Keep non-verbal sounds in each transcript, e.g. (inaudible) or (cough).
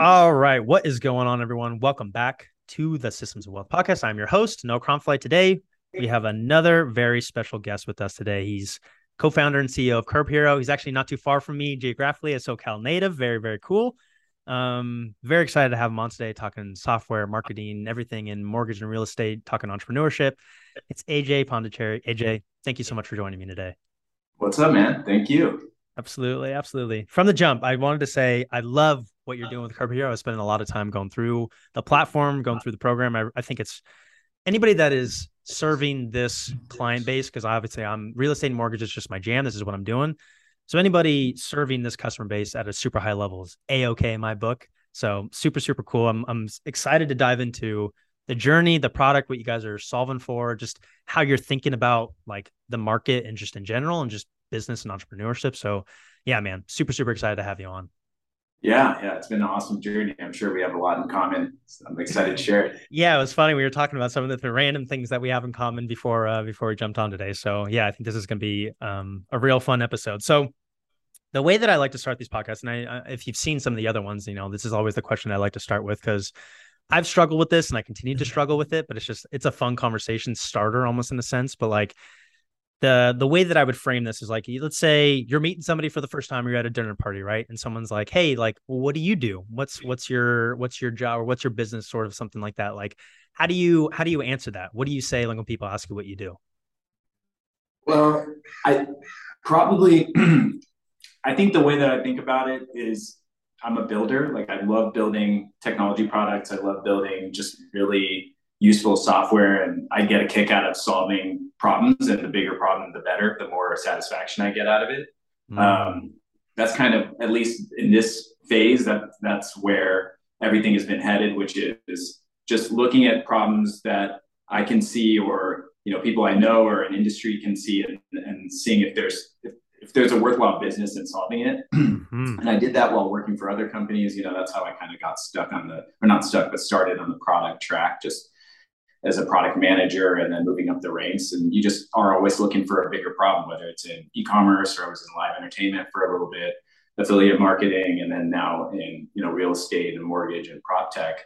All right. What is going on, everyone? Welcome back to the Systems of Wealth podcast. I'm your host, Noah Kronflight. Today, we have another very special guest with us today. He's co founder and CEO of Curb Hero. He's actually not too far from me geographically, a SoCal native. Very, very cool. Um, very excited to have him on today talking software, marketing, everything in mortgage and real estate, talking entrepreneurship. It's Ajay Pondicherry. Ajay, thank you so much for joining me today. What's up, man? Thank you. Absolutely, absolutely. From the jump, I wanted to say I love what you're uh. doing with Curb Hero. I was spending a lot of time going through the platform, going uh. through the program. I, I think it's anybody that is serving this client base, because obviously I'm real estate and mortgage is just my jam. This is what I'm doing. So anybody serving this customer base at a super high level is a-okay in my book. So super, super cool. I'm I'm excited to dive into the journey, the product, what you guys are solving for, just how you're thinking about like the market and just in general and just business and entrepreneurship. So yeah, man, super, super excited to have you on. Yeah, yeah, it's been an awesome journey. I'm sure we have a lot in common. So I'm excited to share it. Yeah, it was funny. We were talking about some of the, random things that we have in common before uh, before we jumped on today. So yeah, I think this is going to be um, a real fun episode. So the way that I like to start these podcasts, and I, if you've seen some of the other ones, you know, this is always the question I like to start with because I've struggled with this and I continue to struggle with it, but it's just it's a fun conversation starter almost in a sense. But like the the way that I would frame this is like let's say you're meeting somebody for the first time, you're at a dinner party, right? And someone's like, "Hey, like, well, what do you do? What's what's your what's your job or what's your business?" Sort of something like that. Like, how do you how do you answer that? What do you say like when people ask you what you do? Well, I probably (clears throat) I think the way that I think about it is I'm a builder. Like I love building technology products. I love building just really useful software and I get a kick out of solving problems and the bigger problem the better the more satisfaction I get out of it mm. um, that's kind of at least in this phase that that's where everything has been headed which is just looking at problems that I can see or you know people I know or an industry can see and, and seeing if there's if, if there's a worthwhile business in solving it. (clears throat) Mm-hmm. And I did that while working for other companies. You know, that's how I kind of got stuck on the, or not stuck, but started on the product track, just as a product manager and then moving up the ranks. And you just are always looking for a bigger problem, whether it's in e-commerce or I was in live entertainment for a little bit, affiliate marketing, and then now in you know real estate and mortgage and prop tech.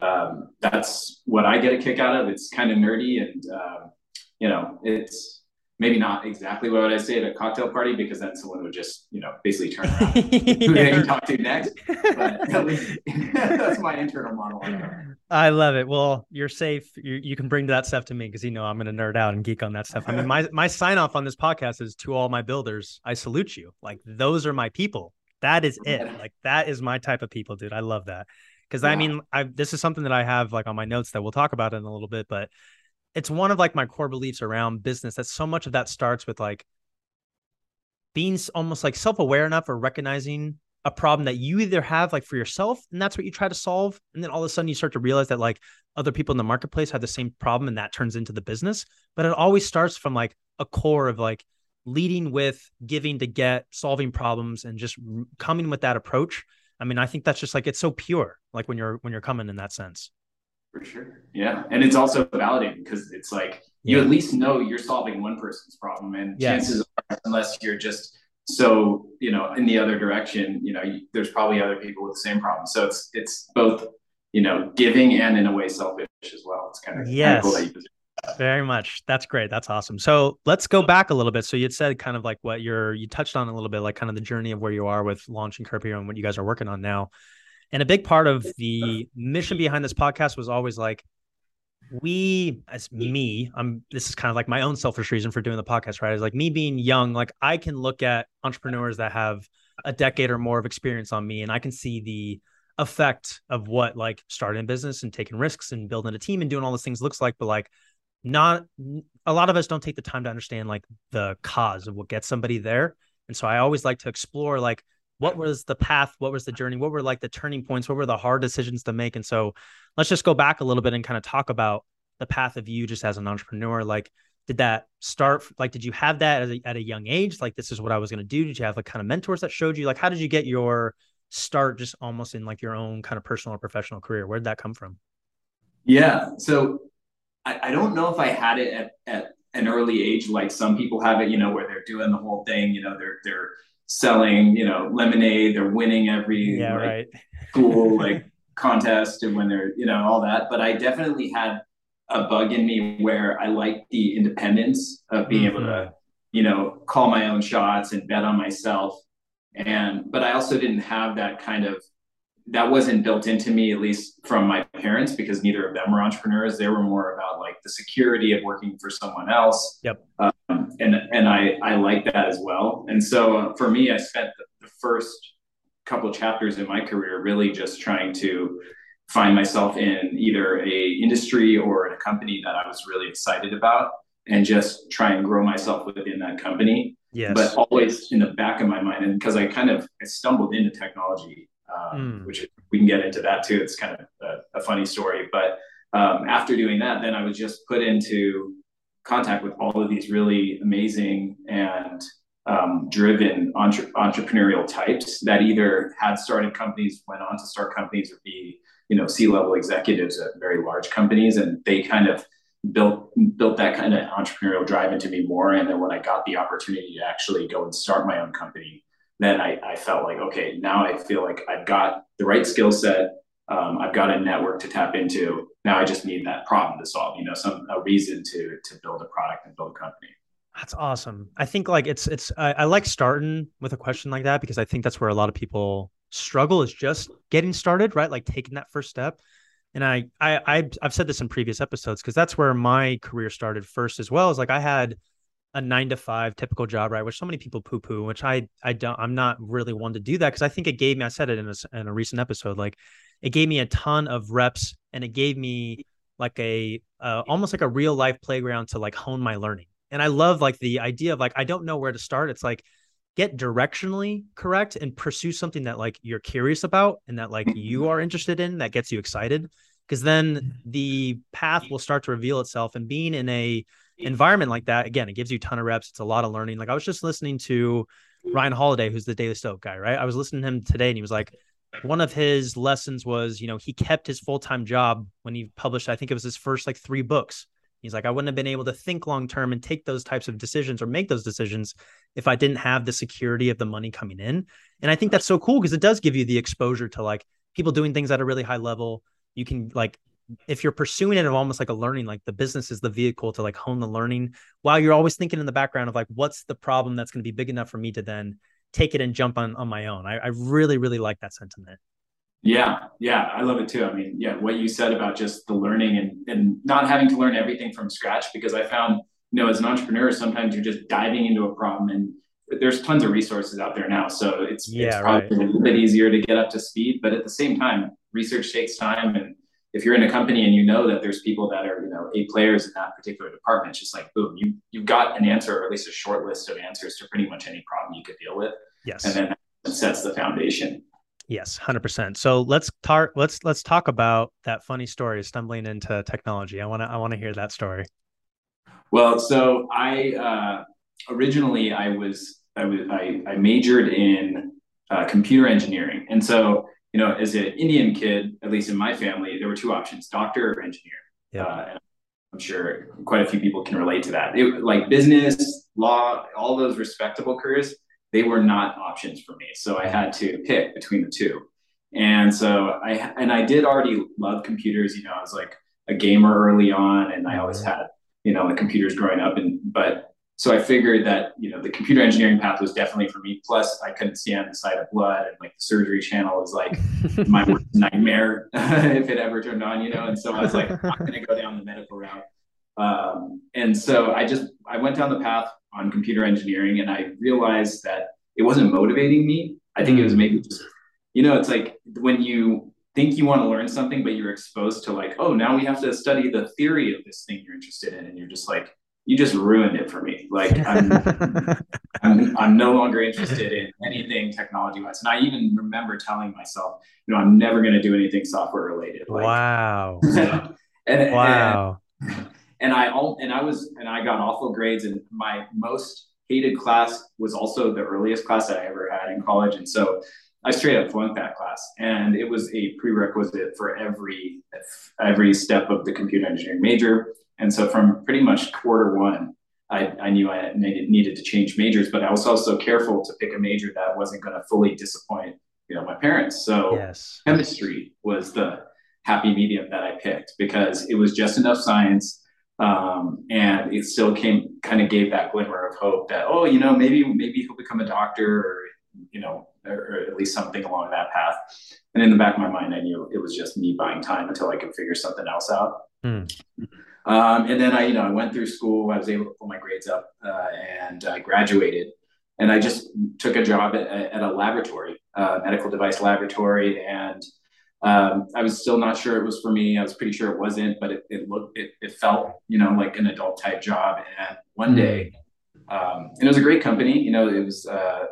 Um, that's what I get a kick out of. It's kind of nerdy and um, you know it's maybe not exactly what I would say at a cocktail party because then someone would just, you know, basically turn around (laughs) who they talk to next. But least (laughs) (laughs) that's my internal monologue. I love it. Well, you're safe. You, you can bring that stuff to me because you know I'm going to nerd out and geek on that stuff. I mean, my (laughs) my sign off on this podcast is to all my builders. I salute you. Like those are my people. That is it. Like that is my type of people, dude. I love that because yeah. I mean, I this is something that I have like on my notes that we'll talk about in a little bit, but it's one of like my core beliefs around business that so much of that starts with like being almost like self-aware enough or recognizing a problem that you either have like for yourself and that's what you try to solve and then all of a sudden you start to realize that like other people in the marketplace have the same problem and that turns into the business but it always starts from like a core of like leading with giving to get solving problems and just coming with that approach i mean i think that's just like it's so pure like when you're when you're coming in that sense for sure. Yeah. And it's also validating because it's like you at least know you're solving one person's problem. And yes. chances are, unless you're just so, you know, in the other direction, you know, there's probably other people with the same problem. So it's it's both, you know, giving and in a way selfish as well. It's kind of, yes. Kind of cool very much. That's great. That's awesome. So let's go back a little bit. So you said kind of like what you're you touched on a little bit, like kind of the journey of where you are with launching Curb Hero and what you guys are working on now. And a big part of the mission behind this podcast was always like, we as me, I'm this is kind of like my own selfish reason for doing the podcast, right? Is like me being young, like I can look at entrepreneurs that have a decade or more of experience on me and I can see the effect of what like starting a business and taking risks and building a team and doing all those things looks like, but like not a lot of us don't take the time to understand like the cause of what gets somebody there. And so I always like to explore like what was the path what was the journey what were like the turning points what were the hard decisions to make? And so let's just go back a little bit and kind of talk about the path of you just as an entrepreneur. Like did that start like did you have that at a, at a young age? Like this is what i was going to do? Did you have like kind of mentors that showed you? Like how did you get your start just almost in like your own kind of personal or professional career? Where did that come from? Yeah so i, I don't know if i had it at, at an early age like some people have it you know where they're doing the whole thing you know they're they're selling, you know, lemonade. They're winning every yeah, like, right. cool (laughs) like contest and when they're you know all that. But I definitely had a bug in me where I like the independence of being mm-hmm. able to mm-hmm. you know call my own shots and bet on myself. And but I also didn't have that kind of that wasn't built into me at least from my parents because neither of them were entrepreneurs. They were more about like the security of working for someone else. Yep. Um, and and i i like that as well. And so uh, for me i spent the, the first couple chapters in my career really just trying to find myself in either a industry or in a company that i was really excited about and just try and grow myself within that company. Yes. but always in the back of my mind and because i kind of I stumbled into technology um, mm. which we can get into that too. It's kind of a, a funny story. But um, after doing that, then I was just put into contact with all of these really amazing and um, driven entre- entrepreneurial types that either had started companies, went on to start companies, or be you know C-level executives at very large companies, and they kind of built built that kind of entrepreneurial drive into me more. And then when I got the opportunity to actually go and start my own company, then I, I felt like, okay, now I feel like I've got the right skill set. Um, I've got a network to tap into. Now I just need that problem to solve, you know, some a reason to to build a product and build a company. That's awesome. I think like it's it's I, I like starting with a question like that because I think that's where a lot of people struggle is just getting started, right? Like taking that first step. And I I I've said this in previous episodes because that's where my career started first as well. Is like I had a nine to five typical job, right? Which so many people poo poo, which I I don't I'm not really one to do that because I think it gave me I said it in a, in a recent episode like it gave me a ton of reps and it gave me like a uh, almost like a real life playground to like hone my learning. And I love like the idea of like I don't know where to start. It's like get directionally correct and pursue something that like you're curious about and that like you are interested in that gets you excited because then the path will start to reveal itself and being in a environment like that, again, it gives you a ton of reps. It's a lot of learning. Like I was just listening to Ryan Holiday, who's the Daily Stoic guy, right? I was listening to him today and he was like, one of his lessons was, you know, he kept his full time job when he published, I think it was his first like three books. He's like, I wouldn't have been able to think long term and take those types of decisions or make those decisions if I didn't have the security of the money coming in. And I think that's so cool because it does give you the exposure to like people doing things at a really high level. You can like if you're pursuing it of almost like a learning, like the business is the vehicle to like hone the learning while you're always thinking in the background of like, what's the problem that's going to be big enough for me to then take it and jump on on my own. I, I really, really like that sentiment. Yeah, yeah, I love it too. I mean, yeah, what you said about just the learning and and not having to learn everything from scratch because I found, you know, as an entrepreneur, sometimes you're just diving into a problem and there's tons of resources out there now. So it's, yeah, it's probably right. a little bit easier to get up to speed, but at the same time, research takes time and if you're in a company and you know that there's people that are you know eight players in that particular department it's just like boom you you've got an answer or at least a short list of answers to pretty much any problem you could deal with. Yes. And then that sets the foundation. Yes 100% so let's talk let's let's talk about that funny story stumbling into technology. I want to i want to hear that story. Well so i uh originally i was i was i, I majored in uh, computer engineering. And so you know, as an Indian kid, at least in my family, there were two options: doctor or engineer. Yeah. Uh, I'm sure quite a few people can relate to that. It, like business, law, all those respectable careers, they were not options for me. So I had to pick between the two. And so I and I did already love computers. You know, I was like a gamer early on, and I always had you know the computers growing up. And but so I figured that you know the computer engineering path was definitely for me. Plus, I couldn't stand the sight of blood, and like the surgery channel was like (laughs) my worst nightmare (laughs) if it ever turned on, you know. And so I was like, I'm going to go down the medical route. Um, and so I just I went down the path on computer engineering, and I realized that it wasn't motivating me. I think it was maybe just you know, it's like when you think you want to learn something, but you're exposed to like, oh, now we have to study the theory of this thing you're interested in, and you're just like you just ruined it for me. Like I'm, (laughs) I'm, I'm, no longer interested in anything technology wise. And I even remember telling myself, you know, I'm never going to do anything software related. Like, wow. (laughs) and, wow. And, and I all, and I was, and I got awful grades and my most hated class was also the earliest class that I ever had in college. And so I straight up flunked that class and it was a prerequisite for every, every step of the computer engineering major and so from pretty much quarter one, I, I knew I needed, needed to change majors, but I was also careful to pick a major that wasn't going to fully disappoint you know my parents. So yes. chemistry was the happy medium that I picked because it was just enough science. Um, and it still came kind of gave that glimmer of hope that oh you know maybe maybe he'll become a doctor or you know or, at least something along that path and in the back of my mind i knew it was just me buying time until i could figure something else out mm. um, and then i you know i went through school i was able to pull my grades up uh, and i graduated and i just took a job at, at a laboratory uh, medical device laboratory and um, I was still not sure it was for me. I was pretty sure it wasn't, but it, it looked, it, it felt, you know, like an adult type job. And one hmm. day, um, and it was a great company, you know, it was, uh,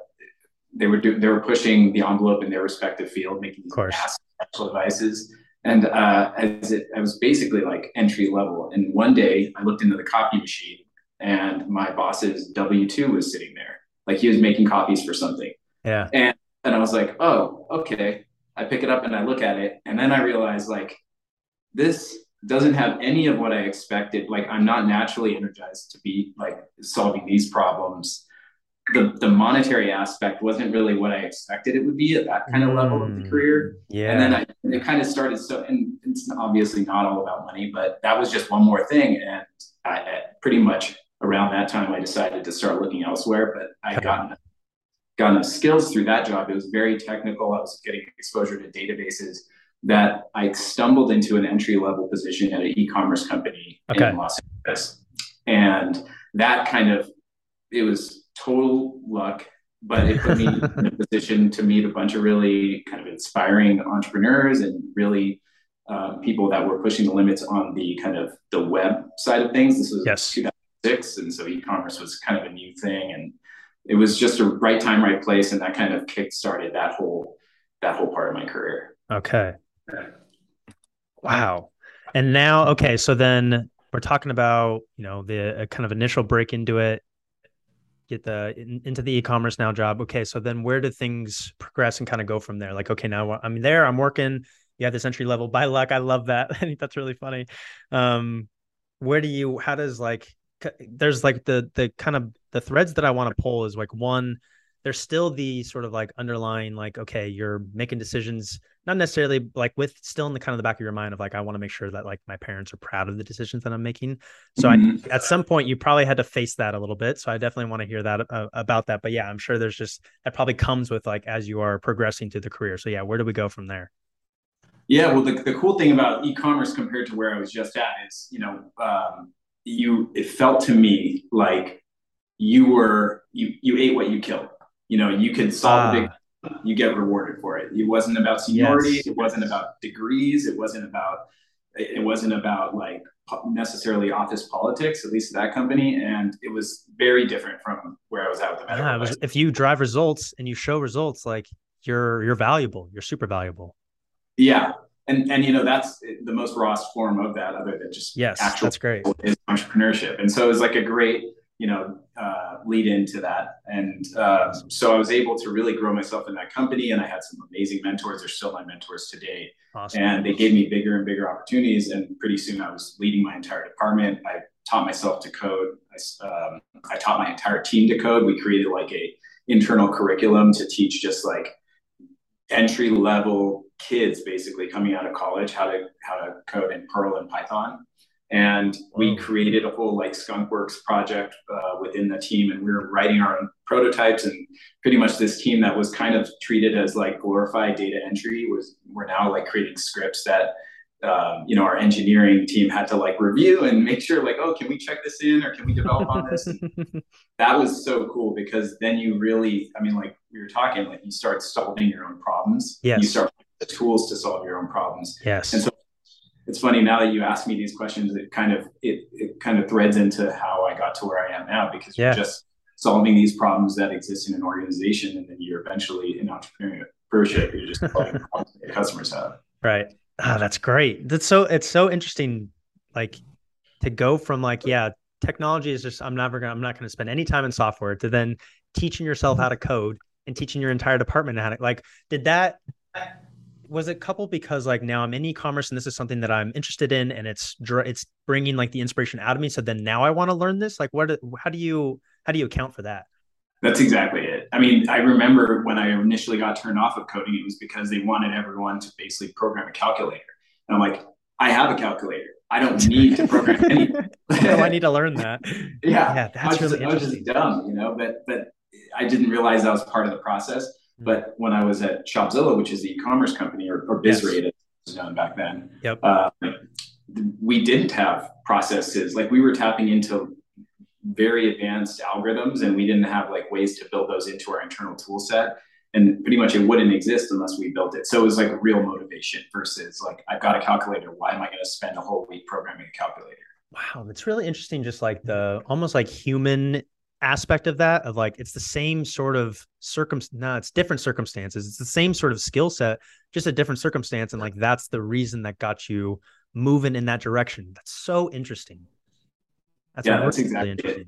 they were doing, they were pushing the envelope in their respective field, making these massive medical devices. And uh, as it, I was basically like entry level. And one day I looked into the copy machine and my boss's W 2 was sitting there. Like he was making copies for something. Yeah. And, and I was like, oh, okay I pick it up and I look at it, and then I realize like this doesn't have any of what I expected. Like I'm not naturally energized to be like solving these problems. The the monetary aspect wasn't really what I expected it would be at that kind of level of the mm, career. Yeah. And then I it kind of started so and it's obviously not all about money, but that was just one more thing. And I, pretty much around that time I decided to start looking elsewhere. But I got gotten skills through that job. It was very technical. I was getting exposure to databases that I stumbled into an entry level position at an e-commerce company okay. in Los Angeles. And that kind of it was total luck, but it put me in a (laughs) position to meet a bunch of really kind of inspiring entrepreneurs and really uh, people that were pushing the limits on the kind of the web side of things. This was yes. 2006, and so e-commerce was kind of a new thing, and it was just a right time, right place, and that kind of kick started that whole that whole part of my career. Okay. Wow. And now, okay, so then we're talking about you know the kind of initial break into it, get the in, into the e-commerce now job. Okay, so then where do things progress and kind of go from there? Like, okay, now I'm there, I'm working. You have this entry level. By luck, I love that. (laughs) I think that's really funny. Um, where do you? How does like there's like the the kind of the threads that I want to pull is like one, there's still the sort of like underlying like okay, you're making decisions not necessarily like with still in the kind of the back of your mind of like I want to make sure that like my parents are proud of the decisions that I'm making. So mm-hmm. I, at some point you probably had to face that a little bit. So I definitely want to hear that uh, about that. But yeah, I'm sure there's just that probably comes with like as you are progressing through the career. So yeah, where do we go from there? Yeah, well, the, the cool thing about e-commerce compared to where I was just at is, you know, um, you it felt to me like you were you you ate what you killed. You know, you could solve big ah. you get rewarded for it. It wasn't about seniority, yes. it wasn't about degrees, it wasn't about it wasn't about like necessarily office politics, at least at that company. And it was very different from where I was at with the medical. Yeah, was, if you drive results and you show results, like you're you're valuable, you're super valuable. Yeah and and you know that's the most rawest form of that other than just yes actual that's great is entrepreneurship and so it's like a great you know uh, lead into that. And uh, so i was able to really grow myself in that company and i had some amazing mentors. They're still my mentors today. Awesome. and they gave me bigger and bigger opportunities and pretty soon i was leading my entire department. I taught myself to code. I, um, I taught my entire team to code. We created like a internal curriculum to teach just like entry level kids basically coming out of college how to how to code in Perl and Python. And we created a whole like Skunkworks project uh, within the team, and we were writing our own prototypes. And pretty much this team that was kind of treated as like glorified data entry was we're now like creating scripts that um, you know our engineering team had to like review and make sure like oh can we check this in or can we develop on this (laughs) that was so cool because then you really i mean like we were talking like you start solving your own problems yes. you start the tools to solve your own problems yes and so it's funny now that you ask me these questions it kind of it, it kind of threads into how i got to where i am now because yeah. you're just solving these problems that exist in an organization and then you're eventually in entrepreneurship you're just (laughs) solving problems that customers have right Oh, that's great. That's so it's so interesting, like to go from like, yeah, technology is just I'm never gonna I'm not gonna spend any time in software to then teaching yourself how to code and teaching your entire department how to like did that was it coupled because like now I'm in e-commerce and this is something that I'm interested in and it's it's bringing like the inspiration out of me so then now I want to learn this like what how do you how do you account for that That's exactly it. I mean, I remember when I initially got turned off of coding, it was because they wanted everyone to basically program a calculator. And I'm like, I have a calculator. I don't need to program (laughs) anything. no, I need to learn that. (laughs) yeah, yeah, that's I was, really just, I was just dumb, you know. But but I didn't realize that was part of the process. Mm-hmm. But when I was at Shopzilla, which is the e-commerce company, or, or BizRate, yes. was known back then, yep. Uh, we didn't have processes. Like we were tapping into very advanced algorithms and we didn't have like ways to build those into our internal tool set. And pretty much it wouldn't exist unless we built it. So it was like real motivation versus like i've got a calculator. Why am i going to spend a whole week programming a calculator? Wow. It's really interesting. Just like the almost like human aspect of that of like it's the same sort of circum no it's different circumstances it's the same sort of skill set just a different circumstance and like that's the reason that got you moving in that direction that's so interesting that's yeah, that's exactly it.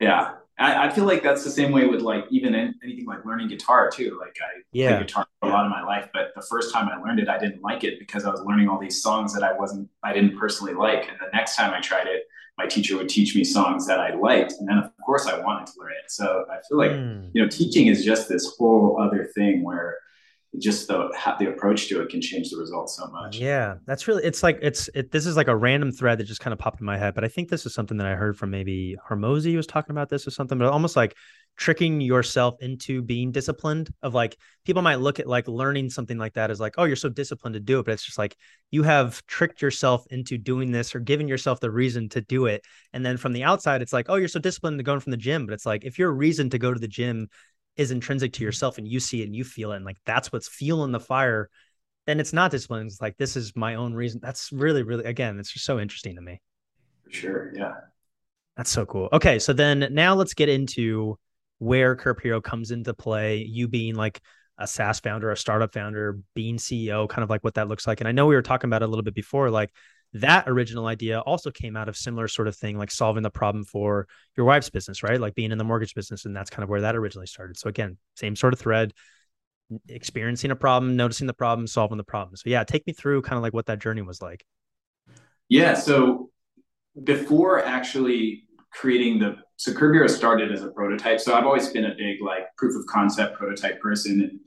Yeah, I, I, feel like that's the same way with like even in, anything like learning guitar too. Like I yeah. play guitar for a lot of my life, but the first time I learned it, I didn't like it because I was learning all these songs that I wasn't, I didn't personally like. And the next time I tried it, my teacher would teach me songs that I liked, and then of course I wanted to learn it. So I feel like mm. you know, teaching is just this whole other thing where just the the approach to it can change the results so much. Yeah, that's really it's like it's it, this is like a random thread that just kind of popped in my head, but I think this is something that I heard from maybe Hormozi was talking about this or something, but almost like tricking yourself into being disciplined of like people might look at like learning something like that as like oh you're so disciplined to do it but it's just like you have tricked yourself into doing this or giving yourself the reason to do it and then from the outside it's like oh you're so disciplined to going from the gym but it's like if your reason to go to the gym is intrinsic to mm-hmm. yourself and you see it and you feel it and like that's what's fueling the fire then it's not discipline. It's like this is my own reason. That's really really again it's just so interesting to me. For sure yeah. That's so cool. Okay so then now let's get into where Curb Hero comes into play you being like a SaaS founder, a startup founder, being CEO, kind of like what that looks like. And I know we were talking about it a little bit before, like that original idea also came out of similar sort of thing, like solving the problem for your wife's business, right? Like being in the mortgage business. And that's kind of where that originally started. So again, same sort of thread, experiencing a problem, noticing the problem, solving the problem. So yeah, take me through kind of like what that journey was like. Yeah. So before actually creating the so Curb started as a prototype. So I've always been a big like proof of concept prototype person. And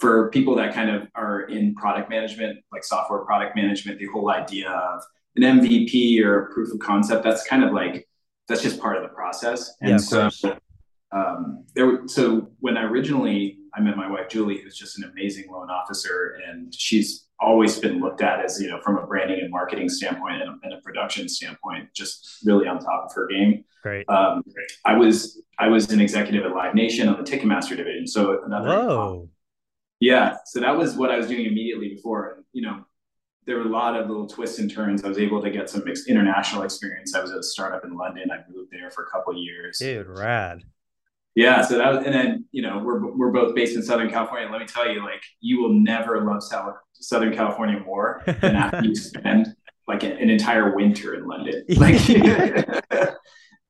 for people that kind of are in product management, like software product management, the whole idea of an MVP or a proof of concept, that's kind of like that's just part of the process. And yeah, so um, there, so when I originally I met my wife Julie, who's just an amazing loan officer, and she's always been looked at as you know from a branding and marketing standpoint and a, and a production standpoint, just really on top of her game. Great. Um, I was I was an executive at Live Nation on the Ticketmaster division, so another. Whoa. Yeah, so that was what I was doing immediately before. And, you know, there were a lot of little twists and turns. I was able to get some international experience. I was at a startup in London. I moved there for a couple years. Dude, rad. Yeah, so that was, and then you know we're we're both based in Southern California. Let me tell you, like you will never love South, Southern California more than after you (laughs) spend like an, an entire winter in London. (laughs) Like (laughs)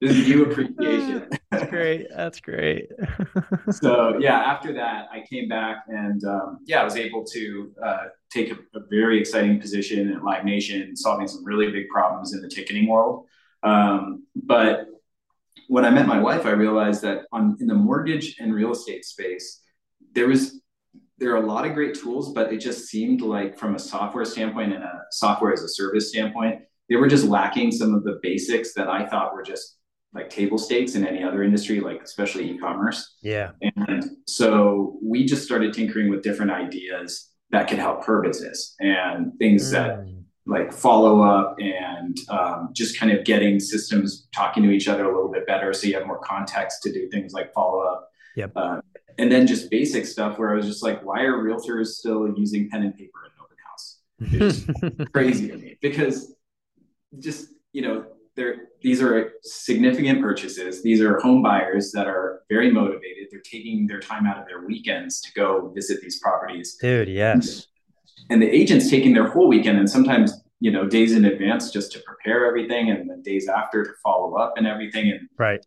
this is new appreciation. That's great. That's great. (laughs) so yeah, after that, I came back and um, yeah, I was able to uh, take a, a, very exciting position at Live Nation, solving some really big problems in the ticketing world. Um, but when I met my wife, I realized that on in the mortgage and real estate space, there was there are a lot of great tools, but it just seemed like from a software standpoint and a software as a service standpoint, they were just lacking some of the basics that I thought were just like table stakes in any other industry, like especially e-commerce. Yeah. And so we just started tinkering with different ideas that could help her business and things mm. that like follow up and um, just kind of getting systems talking to each other a little bit better so you have more context to do things like follow up. Yep. Uh, and then just basic stuff where I was just like, why are realtors still using pen and paper in open house? It's (laughs) crazy to me because just, you know, they're, these are significant purchases. These are home buyers that are very motivated. They're taking their time out of their weekends to go visit these properties. Dude, yes. And the agent's taking their whole weekend and sometimes, you know, days in advance just to prepare everything and then days after to follow up and everything. And right.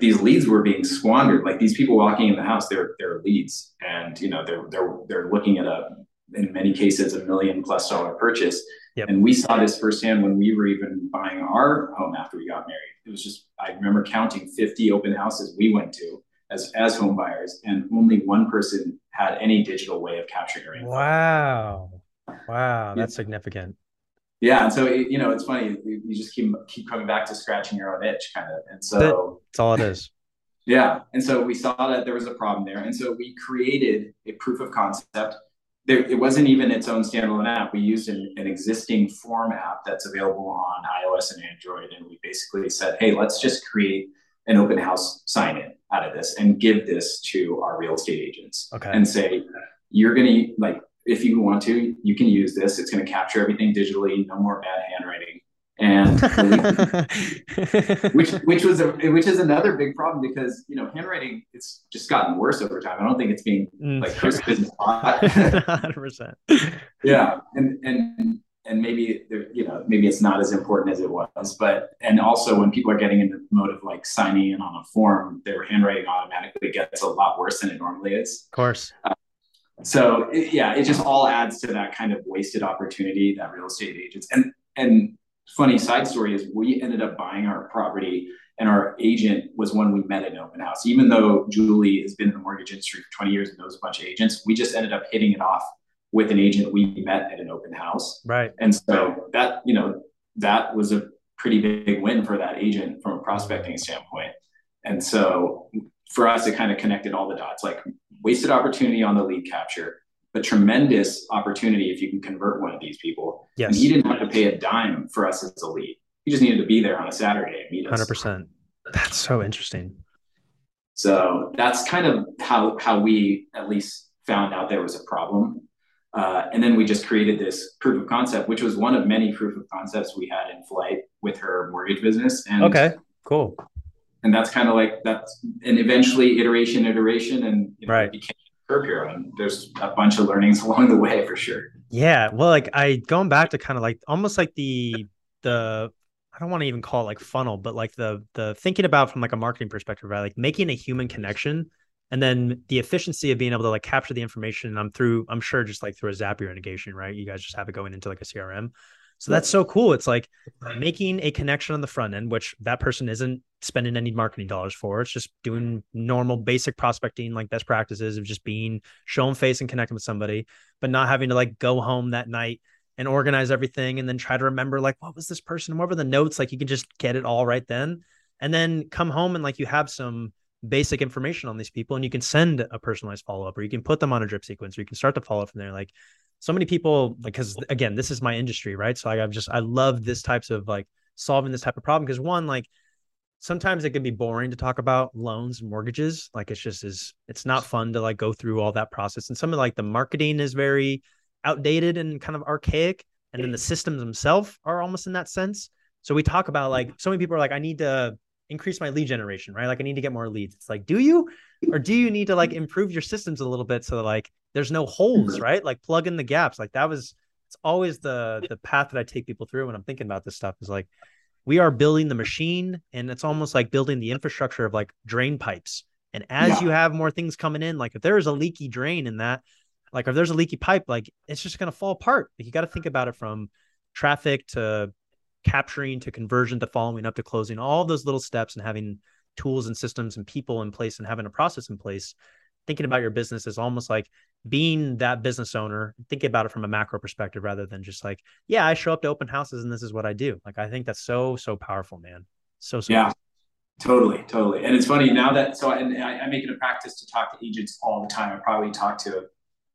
these leads were being squandered. Like these people walking in the house, they're they're leads. And you know, they're they're they're looking at a in many cases a million plus dollar purchase Yep. And we saw this firsthand when we were even buying our home after we got married. It was just, I remember counting 50 open houses we went to as as home buyers, and only one person had any digital way of capturing our info. Wow, wow, that's yeah. significant. Yeah, and so you know, it's funny. You just keep keep coming back to scratching your own itch, kind of. And so that's all it is. Yeah, and so we saw that there was a problem there, and so we created a proof of concept. There, it wasn't even its own standalone app. We used an, an existing form app that's available on iOS and Android, and we basically said, "Hey, let's just create an open house sign in out of this and give this to our real estate agents okay. and say you're going to like if you want to you can use this it's going to capture everything digitally no more bad handwriting and (laughs) which (laughs) which was a which is another big problem because you know handwriting it's just gotten worse over time. I don't think it's being mm. like Chris business (laughs) hundred percent. Yeah, and and and maybe there, you know maybe it's not as important as it was but and also when people are getting in the mode of like signing in on a form their handwriting automatically gets a lot worse than it normally is of course uh, so it, yeah it just all adds to that kind of wasted opportunity that real estate agents and and funny side story is we ended up buying our property and our agent was one we met at an open house even though julie has been in the mortgage industry for 20 years and knows a bunch of agents we just ended up hitting it off with an agent we met at an open house. Right. And so that, you know, that was a pretty big win for that agent from a prospecting standpoint. And so for us, it kind of connected all the dots, like wasted opportunity on the lead capture, but tremendous opportunity if you can convert one of these people. Yes. And he didn't have to pay a dime for us as a lead. He just needed to be there on a Saturday and meet us. 100%. That's so interesting. So that's kind of how how we at least found out there was a problem uh, and then we just created this proof of concept, which was one of many proof of concepts we had in flight with her mortgage business. And okay, cool. And that's kind of like that's and eventually iteration, iteration, and you know, right. became Hero. And there's a bunch of learnings (laughs) along the way for sure. Yeah, well, like I going back to kind of like almost like the the I don't want to even call it like funnel, but like the the thinking about from like a marketing perspective, right? Like making a human connection and then the efficiency of being able to like capture the information i'm through i'm sure just like through a zapier integration right you guys just have it going into like a crm so that's so cool. It's like making a connection on the front end which that person isn't spending any marketing dollars for. It's just doing normal basic prospecting like best practices of just being showing face and connecting with somebody but not having to like go home that night and organize everything and then try to remember like what was this person? What were the notes? Like you can just get it all right then. And then come home and like you have some basic information on these people and you can send a personalized follow-up or you can put them on a drip sequence or you can start to follow up from there. Like so many people like because again this is my industry right? So I, i've just i love this types of like solving this type of problem because one like sometimes it can be boring to talk about loans and mortgages. Like it's just is it's not fun to like go through all that process. And some of like the marketing is very outdated and kind of archaic and then the mm-hmm. systems themselves are almost in that sense. So we talk about like mm-hmm. so many people are like i need to increase my lead generation, right? Like I need to get more leads. It's like, do you, or do you need to like mm-hmm. improve your systems a little bit so like there's no holes, mm-hmm. right? Like plug in the gaps. Like that was, it's always the the path that I take people through when I'm thinking about this stuff is like, we are building the machine, and it's almost like building the infrastructure of like drain pipes. And as yeah. you have more things coming in, like if there is a leaky drain in that, like if there's a leaky pipe, like it's just gonna fall apart. Like you got to think about it from traffic to capturing to conversion to following up to closing, all those little steps and having tools and systems and people in place and having a process in place. Thinking about your business is almost like being that business owner, thinking about it from a macro perspective rather than just like, yeah, I show up to open houses and this is what I do. Like, I think that's so, so powerful, man. So, so yeah. Powerful. Totally, totally. And it's funny now that so and I, I, make it a practice to talk to agents all the time. I probably talk to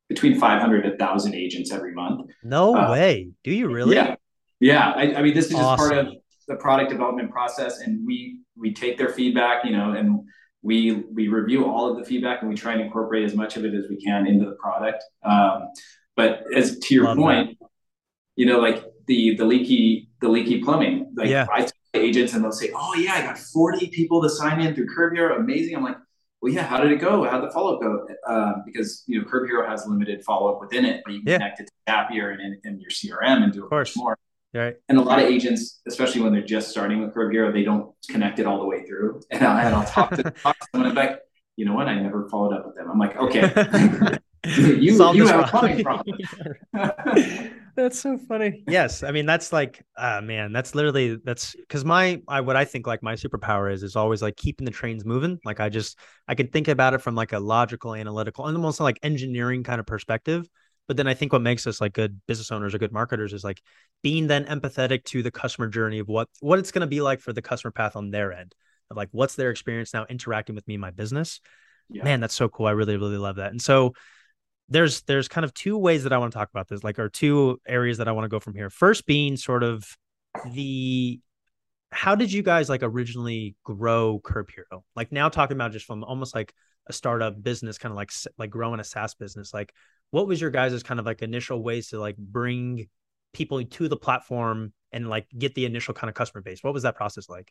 between 500 and 1,000 agents every month. No uh, way. Do you really? Yeah. Yeah, I, I mean, this is just part of the product development process, and we we take their feedback, you know, and we we review all of the feedback, and we try and incorporate as much of it as we can into the product. Um, but as to your Love point, that. you know, like the the leaky the leaky plumbing, like yeah. I talk to agents and they'll say, "Oh yeah, I got 40 people to sign in through Curb Hero, amazing." I'm like, well, yeah, how did it go? How did the follow up go? Uh, because you know, Curb Hero has limited follow up within it, but you can yeah. connect it to Zapier and in, in your CRM and do a much more. Right. And a lot of agents, especially when they're just starting with Curb Hero, they don't connect it all the way through. (laughs) And, I, and I'll talk to, talk to someone and like, you know what? I never followed up with them. I'm like, okay, (laughs) (laughs) you, you have a plumbing problem. that's so funny. Yes, I mean that's like, uh, man, that's literally that's because my I what I think like my superpower is is always like keeping the trains moving. Like I just I can think about it from like a logical, analytical, and almost like engineering kind of perspective. But then I think what makes us like good business owners or good marketers is like being then empathetic to the customer journey of what what it's going to be like for the customer path on their end. Of like what's their experience now interacting with me my business. Yeah. Man, that's so cool. I really really love that. And so there's there's kind of two ways that I want to talk about this, like, or two areas that I want to go from here. First being sort of the how did you guys like originally grow Curb Hero? Like now talking about just from almost like a startup business, kind of like like growing a SaaS business. Like, what was your guys' kind of like initial ways to like bring people to the platform and like get the initial kind of customer base? What was that process like?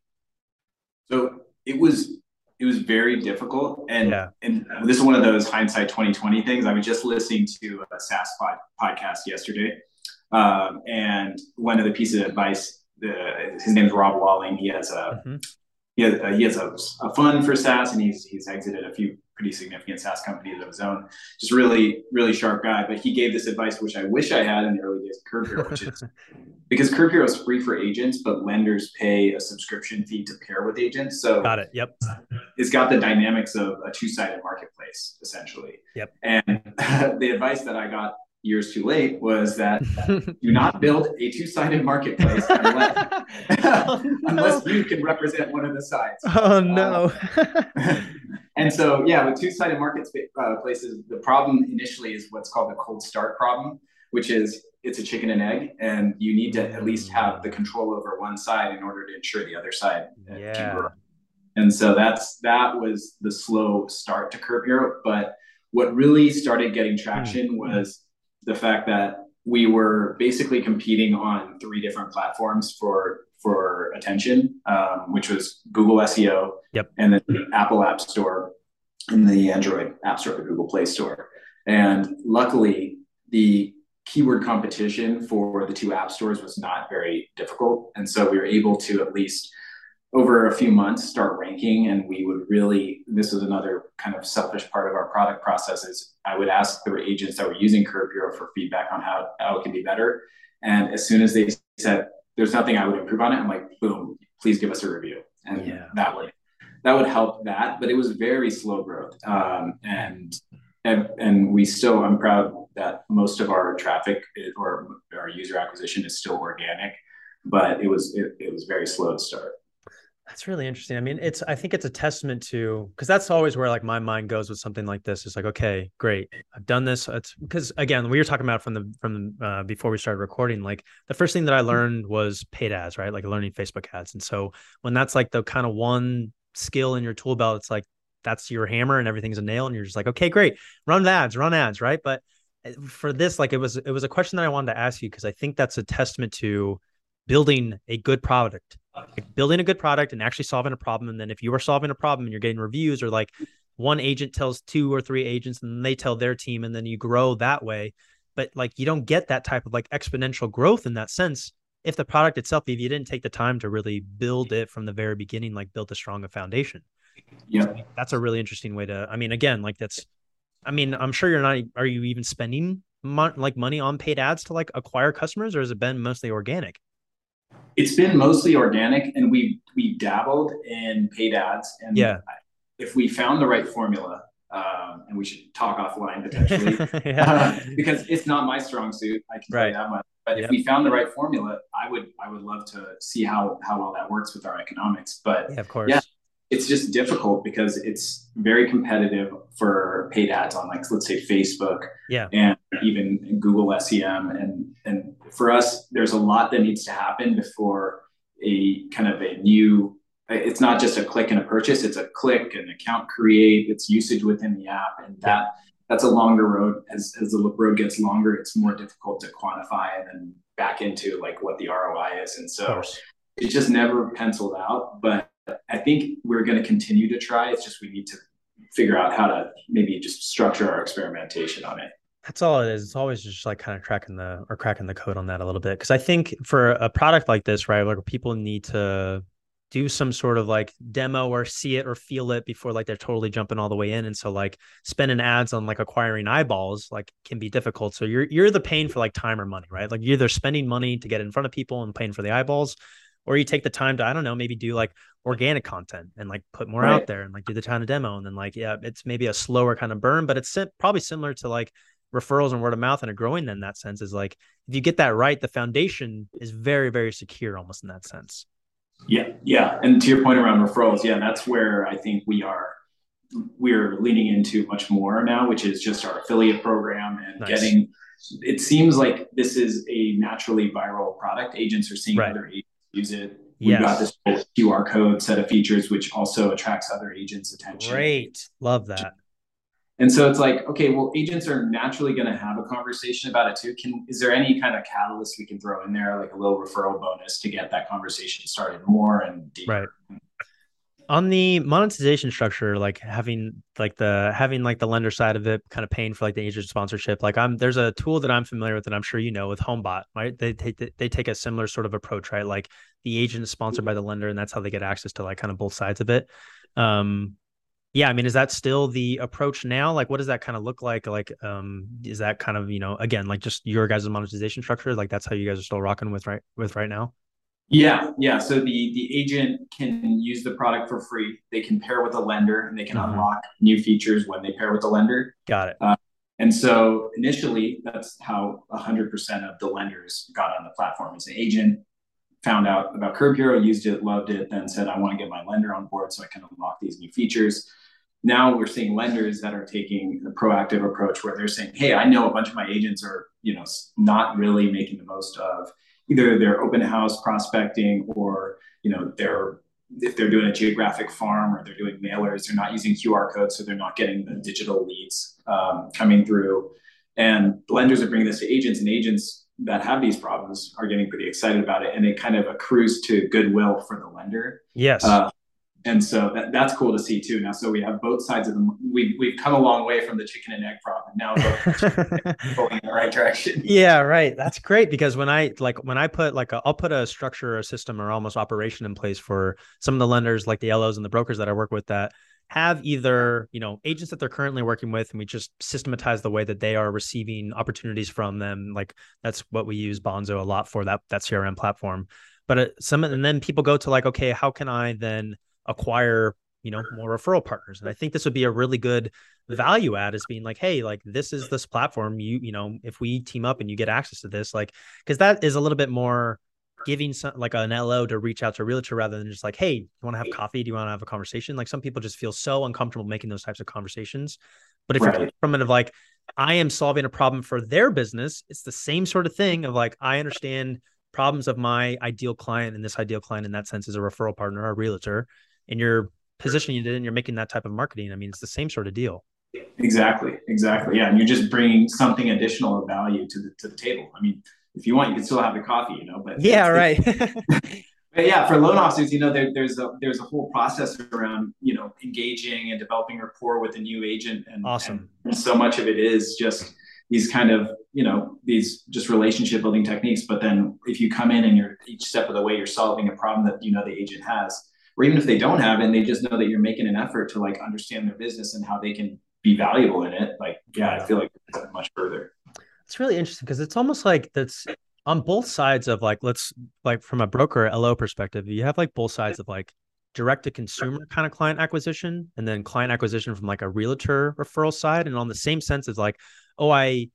So it was it was very difficult. And yeah. and this is one of those hindsight 2020 things. I was just listening to a SaaS pod, podcast yesterday. Um, and one of the pieces of advice, the, his name's Rob Walling. He has a mm-hmm. he has, uh, he has a, a fund for SaaS, and he's he's exited a few pretty significant SaaS companies of his own. Just really, really sharp guy. But he gave this advice, which I wish I had in the early days of Curb Hero, which is (laughs) because Curb Hero is free for agents, but lenders pay a subscription fee to pair with agents. So got it. Yep. It's got the dynamics of a two-sided marketplace, essentially. Yep. And (laughs) the advice that I got years too late was that (laughs) do not build a two-sided marketplace unless, oh, no. unless you can represent one of the sides. Oh no. Um, And so, yeah, with two-sided markets uh, places, the problem initially is what's called the cold start problem, which is it's a chicken and egg, and you need to at least have the control over one side in order to ensure the other side yeah. can grow. And so that's that was the slow start to Curb Hero. But what really started getting traction mm-hmm. was the fact that we were basically competing on three different platforms for for attention, um, which was Google SEO, yep. and then the Apple App Store and the Android App Store, the Google Play Store. And luckily, the keyword competition for the two app stores was not very difficult. And so we were able to at least over a few months start ranking and we would really this is another kind of selfish part of our product process is i would ask the agents that were using curb hero for feedback on how, how it can be better and as soon as they said there's nothing i would improve on it. I'm like boom please give us a review. And yeah. that would that would help that but it was very slow growth. Um, and and and we still i'm proud that most of our traffic or our user acquisition is still organic but it was it, it was very slow to start that's really interesting. I mean, it's I think it's a testament to because that's always where like my mind goes with something like this. It's like, okay, great, I've done this. It's because again, we were talking about from the from uh, before we started recording. Like the first thing that I learned was paid ads, right? Like learning Facebook ads. And so when that's like the kind of one skill in your tool belt, it's like that's your hammer and everything's a nail, and you're just like, okay, great, run ads, run ads, right? But eh, for this, like it was it was a question that I wanted to ask you because I think that's a testament to building a good product like building a good product and actually solving a problem. And then if you are solving a problem and you're getting reviews or like one agent tells two or three agents and they tell their team and then you grow that way. But like you don't get that type of like exponential growth in that sense if the product itself, if you didn't take the time to really build it from the very beginning, like build a stronger foundation. Yeah. That's a really interesting way to, I mean, again, like that's, I mean, I'm sure you're not, are you even spending mon- like money on paid ads to like acquire customers or has it been mostly organic? It's been mostly organic and we we dabbled in paid ads and yeah if we found the right formula um, and we should talk offline potentially (laughs) yeah. uh, because it's not my strong suit i can right. tell that much but yep. if we found the right formula i would i would love to see how how well that works with our economics but yeah, of course yeah it's just difficult because it's very competitive for paid ads on like let's say Facebook yeah. and even Google SEM and and for us there's a lot that needs to happen before a kind of a new it's not just a click and a purchase it's a click and account create it's usage within the app and that that's a longer road as, as the road gets longer it's more difficult to quantify and then back into like what the ROI is and so it just never penciled out but I think we're going to continue to try. It's just we need to figure out how to maybe just structure our experimentation on it. That's all it is. It's always just like kind of cracking the or cracking the code on that a little bit. Cause I think for a product like this, right, like people need to do some sort of like demo or see it or feel it before like they're totally jumping all the way in and so like spending ads on like acquiring eyeballs like can be difficult so you're you're the paying for like time or money right like you're either spending money to get in front of people and paying for the eyeballs or you take the time to i don't know maybe do like organic content and like put more right. out there and like do the kind of demo and then like yeah it's maybe a slower kind of burn but it's probably similar to like referrals and word of mouth and are growing in that sense is like if you get that right the foundation is very very secure almost in that sense yeah, yeah. And to your point around referrals, yeah, that's where I think we are we're leaning into much more now, which is just our affiliate program and nice. getting it seems like this is a naturally viral product. Agents are seeing right. other agents use it. We've yes. got this QR code set of features, which also attracts other agents' attention. Great. Love that. And so it's like, okay, well, agents are naturally going to have a conversation about it too. Can is there any kind of catalyst we can throw in there, like a little referral bonus to get that conversation started more and deeper? Right. On the monetization structure, like having like the having like the lender side of it, kind of paying for like the agent sponsorship. Like I'm there's a tool that I'm familiar with, and I'm sure you know with HomeBot, right? They take they take a similar sort of approach, right? Like the agent is sponsored by the lender, and that's how they get access to like kind of both sides of it. Um, yeah i mean is that still the approach now? Like what does that kind of look like? Like um is that kind of you know again like just your guys' monetization structure? Like that's how you guys are still rocking with right with right now? Yeah yeah. So the the agent can use the product for free. They can pair with a lender and they can mm-hmm. unlock new features when they pair with the lender. Got it. Uh, and so initially that's how 100% of the lenders got on the platform. As an agent found out about curb hero used it loved it then said i want to get my lender on board so i can unlock these new features now we're seeing lenders that are taking a proactive approach where they're saying hey i know a bunch of my agents are you know not really making the most of either their open house prospecting or you know they're if they're doing a geographic farm or they're doing mailers they're not using qr codes so they're not getting the digital leads um, coming through. And lenders are bringing this to agents and agents that have these problems are getting pretty excited about it and it kind of accrues to goodwill for the lender. Yes. Uh, and so that, that's cool to see too. Now, so we have both sides of them. We we've come a long way from the chicken and egg problem. Now (laughs) going in the right direction. Yeah, right. That's great because when I like when I put like i will put a structure, or a system, or almost operation in place for some of the lenders, like the LOs and the brokers that I work with, that have either you know agents that they're currently working with, and we just systematize the way that they are receiving opportunities from them. Like that's what we use Bonzo a lot for that that CRM platform. But uh, some and then people go to like, okay, how can I then acquire you know more referral partners. And i think this would be a really good value add is being like hey like this is this platform. You you know if we team up and you get access to this like because that is a little bit more giving some like an lo to reach out to a realtor rather than just like hey you want to have coffee? Do you want to have a conversation? Like some people just feel so uncomfortable making those types of conversations. But if right. you're from it of like i am solving a problem for their business it's the same sort of thing of like i understand problems of my ideal client and this ideal client in that sense is a referral partner or a realtor and you're positioning it and you're making that type of marketing. I mean, it's the same sort of deal. Exactly. Exactly. Yeah. And you're just bringing something additional of value to the, to the table. I mean, if you want, you can still have the coffee, you know, but yeah, right. (laughs) but yeah, for loan officers, you know, there, there's a, there's a whole process around, you know, engaging and developing rapport with a new agent. And, awesome. And so much of it is just these kind of, you know, these just relationship building techniques. But then if you come in and you're each step of the way, you're solving a problem that, you know, the agent has, or even if they don't have it and they just know that you're making an effort to like understand their business and how they can be valuable in it like yeah i feel like much further. It's really interesting because it's almost like that's on both sides of like let's like from a broker lo perspective you have like both sides of like direct to consumer kind of client acquisition and then client acquisition from like a realtor referral side. And on the same sense it's like oh i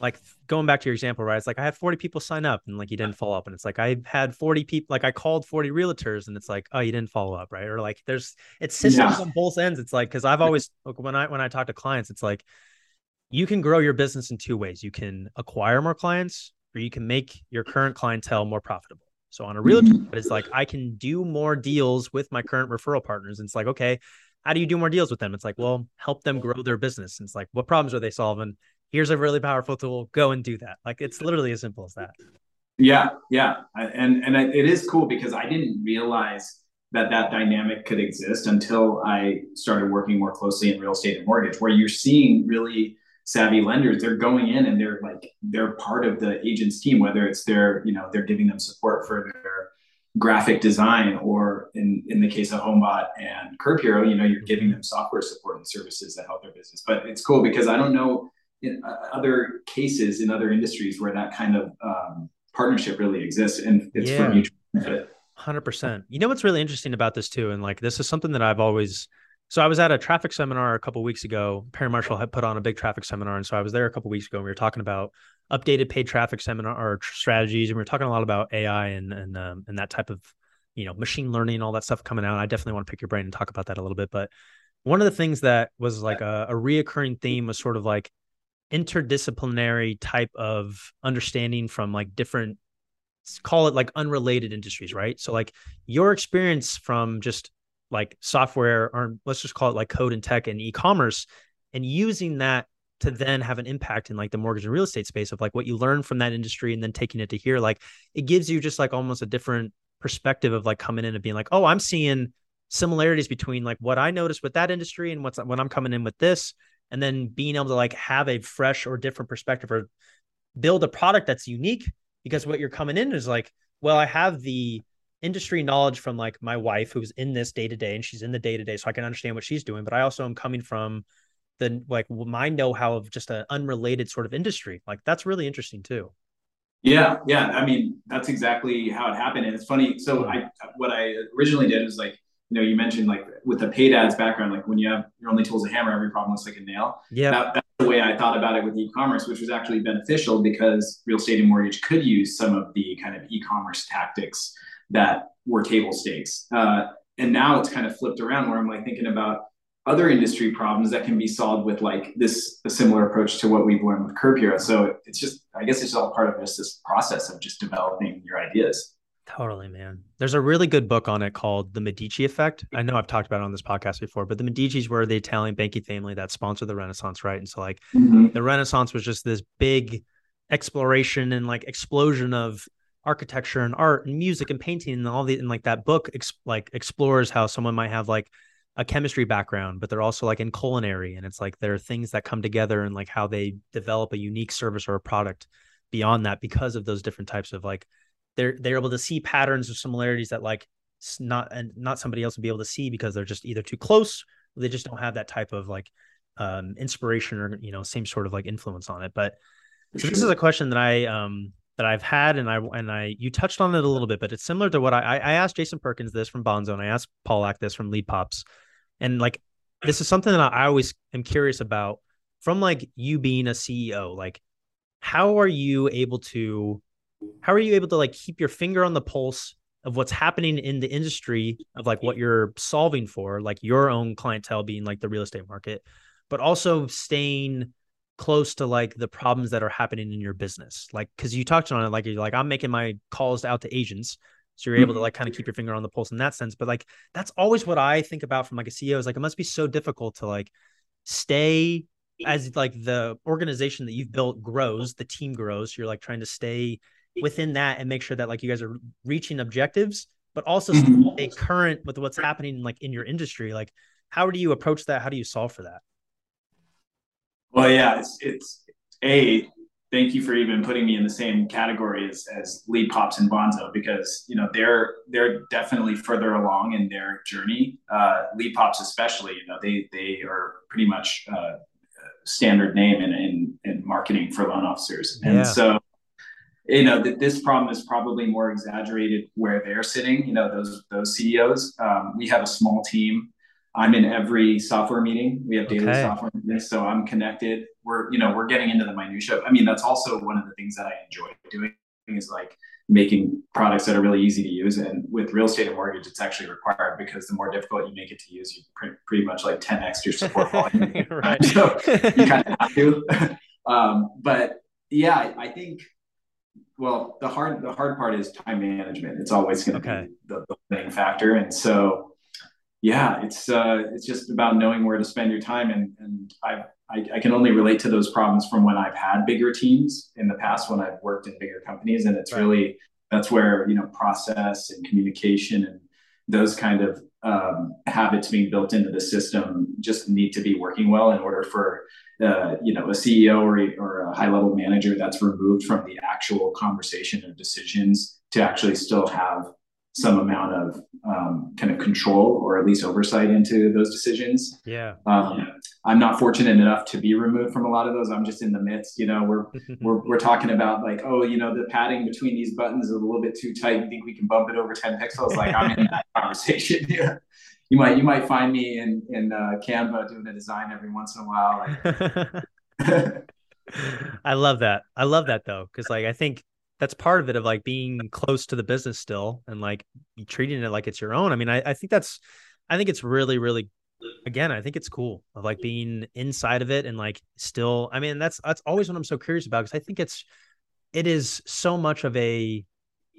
like going back to your example, right? It's like I had 40 people sign up and like you didn't follow up. And it's like I had 40 people, like I called 40 realtors and it's like, oh, you didn't follow up, right? Or like there's it's systems yeah. on both ends. It's like because I've always when I when I talk to clients, it's like you can grow your business in two ways. You can acquire more clients or you can make your current clientele more profitable. So on a realtor, mm-hmm. it's like I can do more deals with my current referral partners. And it's like, okay, how do you do more deals with them? It's like, well, help them grow their business. And it's like, what problems are they solving? Here's a really powerful tool go and do that. Like it's literally as simple as that. Yeah yeah. And and it is cool because i didn't realize that that dynamic could exist until i started working more closely in real estate and mortgage where you're seeing really savvy lenders they're going in and they're like they're part of the agent's team whether it's their you know they're giving them support for their graphic design, or in in the case of HomeBot and Curb Hero, you know, you're giving mm-hmm. them software support and services that help their business. But it's cool because I don't know other cases in other industries where that kind of um, partnership really exists, and it's yeah. for mutual benefit. Hundred percent. You know what's really interesting about this too, and like this is something that I've always. So I was at a traffic seminar a couple weeks ago. Perry Marshall had put on a big traffic seminar, and so I was there a couple weeks ago. and We were talking about updated paid traffic seminar or strategies, and we were talking a lot about AI and and um, and that type of you know machine learning, and all that stuff coming out. I definitely want to pick your brain and talk about that a little bit. But one of the things that was like a, a reoccurring theme was sort of like interdisciplinary type of understanding from like different call it like unrelated industries, right? So like your experience from just like software or let's just call it like code and tech and e-commerce and using that to then have an impact in like the mortgage and real estate space of like what you learn from that industry and then taking it to here like it gives you just like almost a different perspective of like coming in and being like oh i'm seeing similarities between like what i noticed with that industry and what's when i'm coming in with this and then being able to like have a fresh or different perspective or build a product that's unique because what you're coming in is like, well, I have the industry knowledge from like my wife who's in this day to day and she's in the day to day, so I can understand what she's doing. But I also am coming from the like my know how of just an unrelated sort of industry. Like that's really interesting too. Yeah, yeah. I mean, that's exactly how it happened, and it's funny. So hmm. I, what I originally did was like, you know, you mentioned like with the paid ads background, like when you have your only tool is a hammer, every problem looks like a nail. Yeah. That, that's the way I thought about it with e-commerce, which was actually beneficial because real estate and mortgage could use some of the kind of e-commerce tactics that were table stakes. Uh, and now it's kind of flipped around where I'm like thinking about other industry problems that can be solved with like this a similar approach to what we've learned with Curb Hero. So it's just, I guess it's all part of just this process of just developing your ideas. Totally, man. There's a really good book on it called The Medici Effect. I know I've talked about it on this podcast before, but the Medicis were the Italian banking family that sponsored the Renaissance, right? And so, like, mm-hmm. the Renaissance was just this big exploration and like explosion of architecture and art and music and painting and all the and like that book ex- like explores how someone might have like a chemistry background, but they're also like in culinary, and it's like there are things that come together and like how they develop a unique service or a product beyond that because of those different types of like they're they're able to see patterns or similarities that like not and not somebody else would be able to see because they're just either too close or they just don't have that type of like um inspiration or you know same sort of like influence on it. But so this is a question that i um that i've had and i and i you touched on it a little bit but it's similar to what i i asked jason perkins this from bonzo and i asked paul ack this from lead pops. And like this is something that i always am curious about from like you being a ceo like how are you able to how are you able to like keep your finger on the pulse of what's happening in the industry of like what you're solving for like your own clientele being like the real estate market but also staying close to like the problems that are happening in your business like because you touched on it like you're like i'm making my calls out to agents so you're able to mm-hmm. like kind of keep your finger on the pulse in that sense but like that's always what i think about from like a ceo is like it must be so difficult to like stay as like the organization that you've built grows the team grows you're like trying to stay within that and make sure that like you guys are reaching objectives, but also mm-hmm. stay current with what's happening like in your industry. Like, how do you approach that? How do you solve for that? Well, yeah, it's it's a thank you for even putting me in the same category as, as lead pops and bonzo because you know they're they're definitely further along in their journey uh, lead pops especially you know they they are pretty much uh, standard name in, in in marketing for loan officers and yeah. so you know that this problem is probably more exaggerated where they're sitting you know those those ceos um, we have a small team. I'm in every software meeting. We have daily okay. software meetings so i'm connected. We're you know we're getting into the minutia i mean that's also one of the things that i enjoy doing is like making products that are really easy to use. And with real estate and mortgage it's actually required because the more difficult you make it to use you pretty, pretty much like 10x your support (laughs) volume. Right. (laughs) So you kind of have to. (laughs) Um, but yeah i think well, the hard the hard part is time management. It's always going to okay. be the, the main factor, and so yeah, it's uh, it's just about knowing where to spend your time, and and I, I I can only relate to those problems from when I've had bigger teams in the past when I've worked in bigger companies, and it's right. really that's where you know process and communication and those kind of um, habits being built into the system just need to be working well in order for uh, you know a CEO or a, or a high level manager that's removed from the actual conversation or decisions to actually still have some amount of um, kind of control or at least oversight into those decisions. Yeah. Um, I'm not fortunate enough to be removed from a lot of those. I'm just in the midst. You know, we're (laughs) we're we're talking about like, oh, you know, the padding between these buttons is a little bit too tight. You think we can bump it over 10 pixels? Like I'm in that (laughs) conversation. Yeah. You might you might find me in in uh, Canva doing a design every once in a while. Like, (laughs) I love that. I love that though, because like I think that's part of it of like being close to the business still and like treating it like it's your own. I mean, I, I think that's I think it's really, really again, I think it's cool of like being inside of it and like still I mean, that's that's always what I'm so curious about because I think it's it is so much of a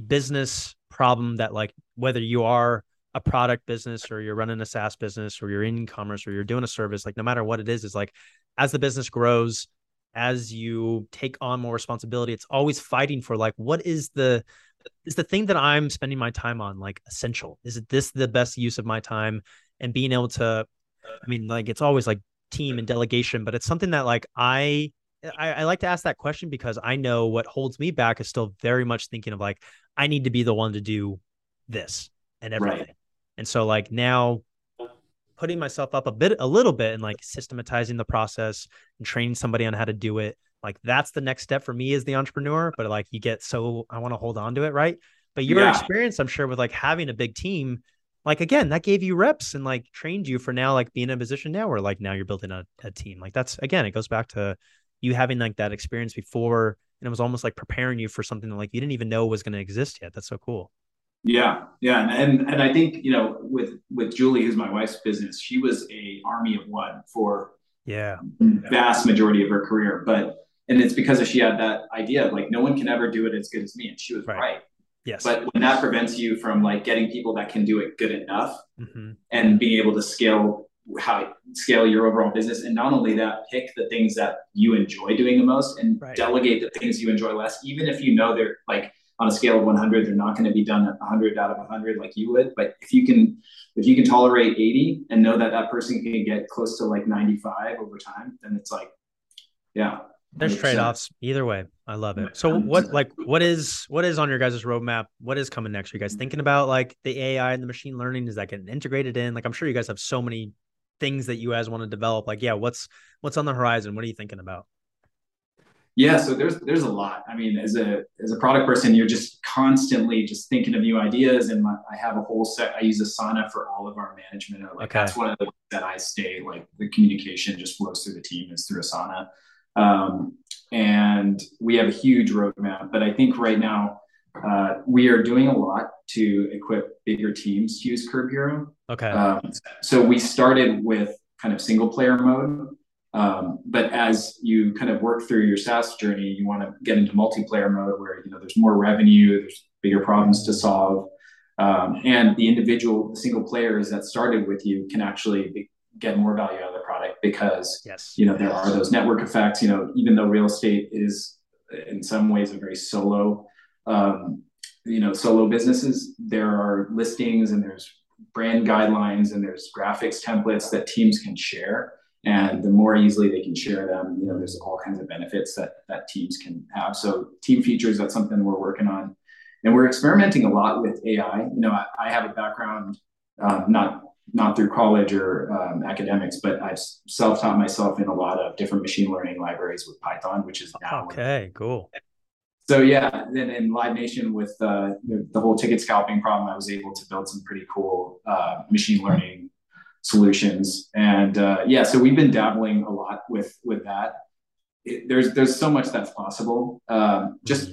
business problem that like whether you are a product business or you're running a SaaS business or you're in commerce or you're doing a service, like no matter what it is, is like as the business grows, as you take on more responsibility, it's always fighting for like, what is the is the thing that I'm spending my time on like essential? Is it this the best use of my time? And being able to, I mean, like it's always like team and delegation, but it's something that like I I, I, like to ask that question because I know what holds me back is still very much thinking of like I need to be the one to do this and everything. Right. And so like now putting myself up a bit a little bit and like systematizing the process and training somebody on how to do it like that's the next step for me as the entrepreneur but like you get so i want to hold on to it right? But your yeah. experience i'm sure with like having a big team like again that gave you reps and like trained you for now like being in a position now where like now you're building a, a team. Like that's again it goes back to you having like that experience before and it was almost like preparing you for something that like you didn't even know was going to exist yet. That's so cool yeah, yeah, and, and and I think you know with with Julie, who's my wife's business, she was a army of one for yeah vast majority of her career, but and it's because she had that idea of like no one can ever do it as good as me, and she was right. right. Yes, but when that prevents you from like getting people that can do it good enough mm-hmm. and being able to scale how scale your overall business and not only that pick the things that you enjoy doing the most and right. delegate the things you enjoy less even if you know they're like on a scale of 100 they're not going to be done at 100 out of 100 like you would but if you can if you can tolerate 80 and know that that person can get close to like 95 over time then it's like yeah. There's trade-offs either way. I love it. So what like what is what is on your guys' roadmap? What is coming next? Are you guys thinking about like the ai and the machine learning? Is that getting integrated in? Like i'm sure you guys have so many things that you guys want to develop. Like yeah what's what's on the horizon? What are you thinking about yeah, so there's there's a lot. I mean, as a as a product person, you're just constantly just thinking of new ideas. And my, I have a whole set. I use Asana for all of our management. Like okay. that's one of the ways that I stay like the communication just flows through the team is through Asana. Um, and we have a huge roadmap. But I think right now uh, we are doing a lot to equip bigger teams to use Curb Hero. Okay. Um, so we started with kind of single player mode um, but as you kind of work through your SaaS journey, you want to get into multiplayer mode where you know there's more revenue, there's bigger problems to solve, um, and the individual single players that started with you can actually get more value out of the product because yes. you know there are those network effects. You know, even though real estate is in some ways a very solo, um, you know, solo businesses, there are listings and there's brand guidelines and there's graphics templates that teams can share and the more easily they can share them you know there's all kinds of benefits that that teams can have. So team features that's something we're working on. And we're experimenting a lot with ai you know i, I have a background um, not not through college or um, academics but i've self-taught myself in a lot of different machine learning libraries with python which is now okay cool. So yeah then in live nation with uh, the, the, whole ticket scalping problem i was able to build some pretty cool uh, machine learning solutions. And uh, yeah, so we've been dabbling a lot with with that. It, there's there's so much that's possible. Um, just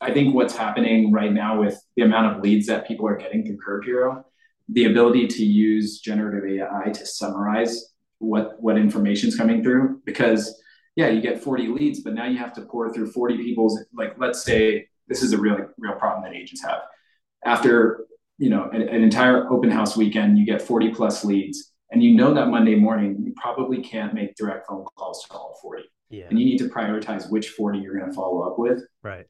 I think what's happening right now with the amount of leads that people are getting through Curb Hero, the ability to use generative AI to summarize what what information's coming through because yeah you get 40 leads but now you have to pour through 40 people's like let's say this is a real real problem that agents have after you know an, an entire open house weekend, you get 40 plus leads, and you know that Monday morning you probably can't make direct phone calls to all 40. Yeah. And you need to prioritize which 40 you're going to follow up with. Right.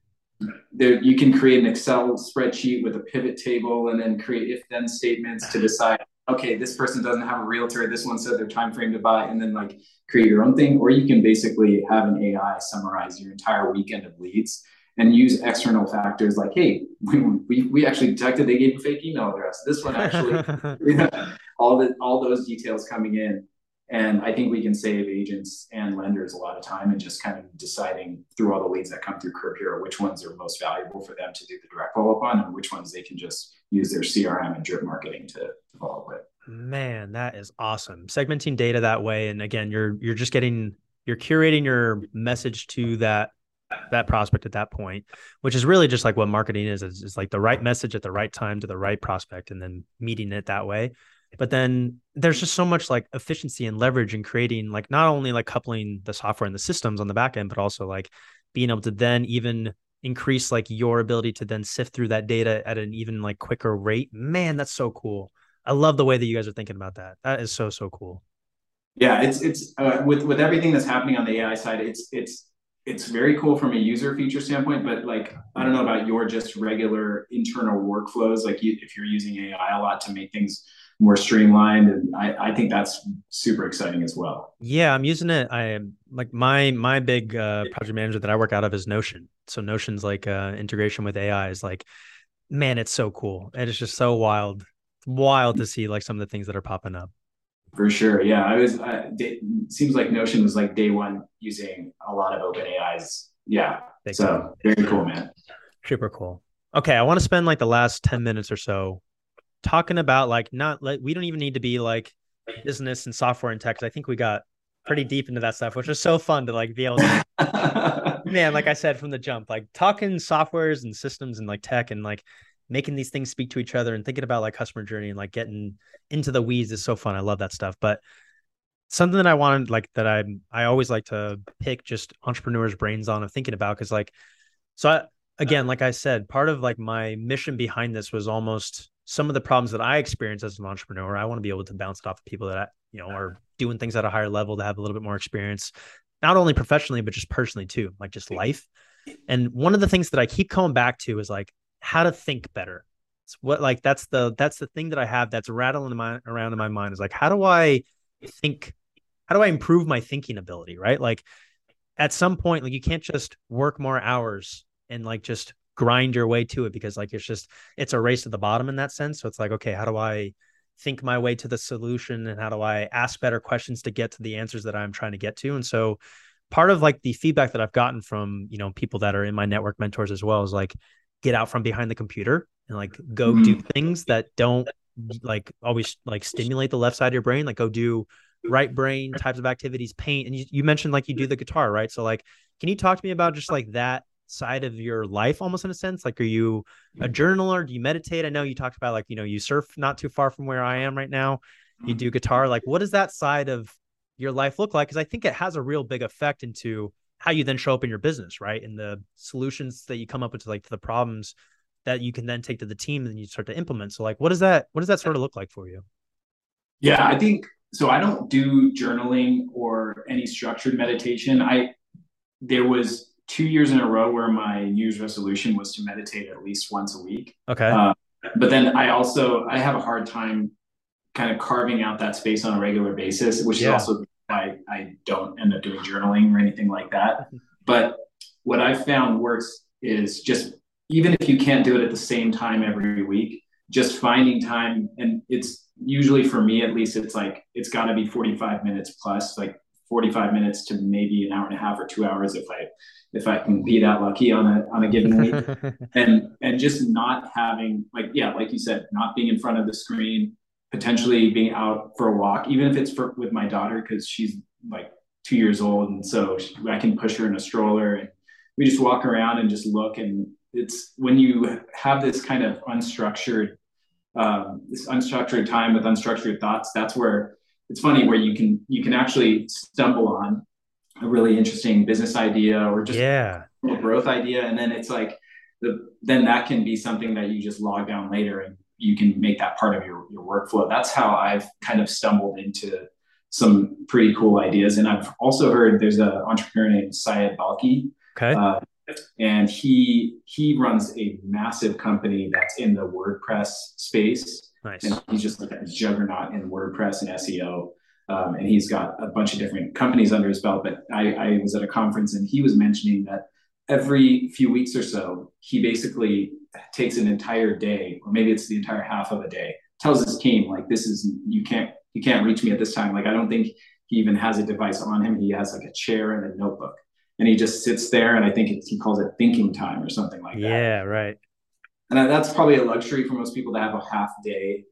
There, you can create an Excel spreadsheet with a pivot table and then create if then statements to ah. decide, okay, this person doesn't have a realtor, this one said their time frame to buy, and then like create your own thing. Or you can basically have an AI summarize your entire weekend of leads and use external factors like, hey, (laughs) we, we, we actually detected they gave a fake email address. This one actually, (laughs) (laughs) all the all those details coming in. And I think we can save agents and lenders a lot of time and just kind of deciding through all the leads that come through Curb Hero which ones are most valuable for them to do the direct follow up on and which ones they can just use their CRM and drip marketing to, to follow up with. Man, that is awesome. Segmenting data that way. And again, you're you're just getting you're curating your message to that that prospect at that point, which is really just like what marketing is, is, is like the right message at the right time to the right prospect and then meeting it that way. But then there's just so much like efficiency and leverage in creating like not only like coupling the software and the systems on the back end, but also like being able to then even increase like your ability to then sift through that data at an even like quicker rate. Man, that's so cool. I love the way that you guys are thinking about that. That is so so cool. Yeah, it's it's uh, with with everything that's happening on the AI side, it's it's it's very cool from a user feature standpoint, but like I don't know about your just regular internal workflows. Like you, if you're using AI a lot to make things more streamlined, and I, I think that's super exciting as well. Yeah, I'm using it. I like my my big uh, project manager that I work out of is Notion. So Notion's like uh, integration with AI is like, man, it's so cool. And It is just so wild, wild to see like some of the things that are popping up. For sure. Yeah. I was, uh, seems like Notion was like day one using a lot of open AIs. Yeah. so very cool, man. Super cool. Okay. I want to spend like the last 10 minutes or so talking about like, not like, we don't even need to be like business and software and tech. I think we got pretty (laughs) deep into that stuff, which was so fun to like be able to, (laughs) man, like I said from the jump, like talking softwares and systems and like tech and like making these things speak to each other and thinking about like customer journey and like getting into the weeds is so fun. I love that stuff. But something that I wanted like that I I always like to pick just entrepreneurs' brains on of thinking about because like so I, again, like I said, part of like my mission behind this was almost some of the problems that I experience as an entrepreneur. I want to be able to bounce it off of people that I, you know are doing things at a higher level to have a little bit more experience, not only professionally but just personally too, like just life. And one of the things that I keep coming back to is like how to think better. It's what like that's the that's the thing that I have that's rattling in my, around in my mind is like how do I think how do I improve my thinking ability, right? Like at some point like you can't just work more hours and like just grind your way to it because like it's just it's a race to the bottom in that sense. So it's like okay, how do I think my way to the solution and how do I ask better questions to get to the answers that I'm trying to get to? And so part of like the feedback that I've gotten from, you know, people that are in my network mentors as well is like get out from behind the computer and like go mm-hmm. do things that don't like always like stimulate the left side of your brain like go do right brain types of activities paint and you, you mentioned like you do hmm. the guitar right? So like can you talk to me about just like that side of your life almost in a sense? Like are you a hmm. journaler? Do you meditate? I know you talked about like you know you surf not too far from where i am right now. You hmm. do guitar. Like what does that side of your life look like? Because i think it has a real big effect into how you then show up in your business, right? And the solutions that you come up with to like to the problems that you can then take to the team and you start to implement. So like what does that what does that sort of look like for you? Yeah, I think so I don't do journaling or any structured meditation. I there was two years in a row where my New Year's resolution was to meditate at least once a week. Okay. Uh, but then I also I have a hard time kind of carving out that space on a regular basis, which yeah. is also I, I don't end up doing journaling or anything like that. (laughs) But what I've found works is just even if you can't do it at the same time every week, just finding time. And it's usually for me, at least, it's like it's got to be 45 minutes plus, like 45 minutes to maybe an hour and a half or two hours if I if I can be that lucky on a on a given week. (laughs) and and just not having like yeah, like you said, not being in front of the screen, potentially being out for a walk, even if it's for with my daughter because she's like two years old, and so she, I can push her in a stroller, and we just walk around and just look. And it's when you have this kind of unstructured, um, this unstructured time with unstructured thoughts. That's where it's funny where you can you can actually stumble on a really interesting business idea or just yeah. a growth idea, and then it's like the then that can be something that you just log down later and you can make that part of your, your workflow. That's how I've kind of stumbled into some pretty cool ideas. And I've also heard there's an entrepreneur named Syed Balkhi. Okay. Uh, and he he runs a massive company that's in the WordPress space. Nice. And he's just like a juggernaut in WordPress and SEO. Um, and he's got a bunch of different companies under his belt. But I, I was at a conference and he was mentioning that every few weeks or so, he basically takes an entire day, or maybe it's the entire half of a day, tells his team like, "This is you can't you can't reach me at this time." Like I don't think he even has a device on him. He has like a chair and a notebook, and he just sits there. And I think he calls it thinking time or something like that. Yeah, right. And that's probably a luxury for most people to have a half day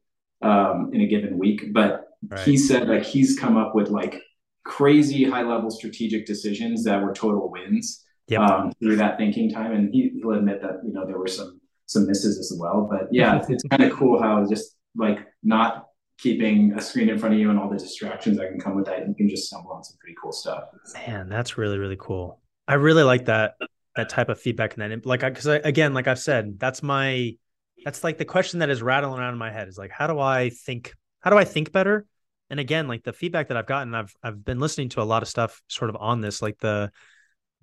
um, in a given week. But right. he said like he's come up with like crazy high level strategic decisions that were total wins yep. um, through that thinking time. And he, will admit that you know there were some some misses as well. But yeah, mm-hmm. it's, it's kind of cool how just like not keeping a screen in front of you and all the distractions that can come with that, you can just stumble on some pretty cool stuff. Man, that's really really cool. I really like that that type of feedback and that like because again, like I've said, that's my that's like the question that is rattling around in my head is like how do I think how do I think better? And again, like the feedback that I've gotten, I've I've been listening to a lot of stuff sort of on this, like the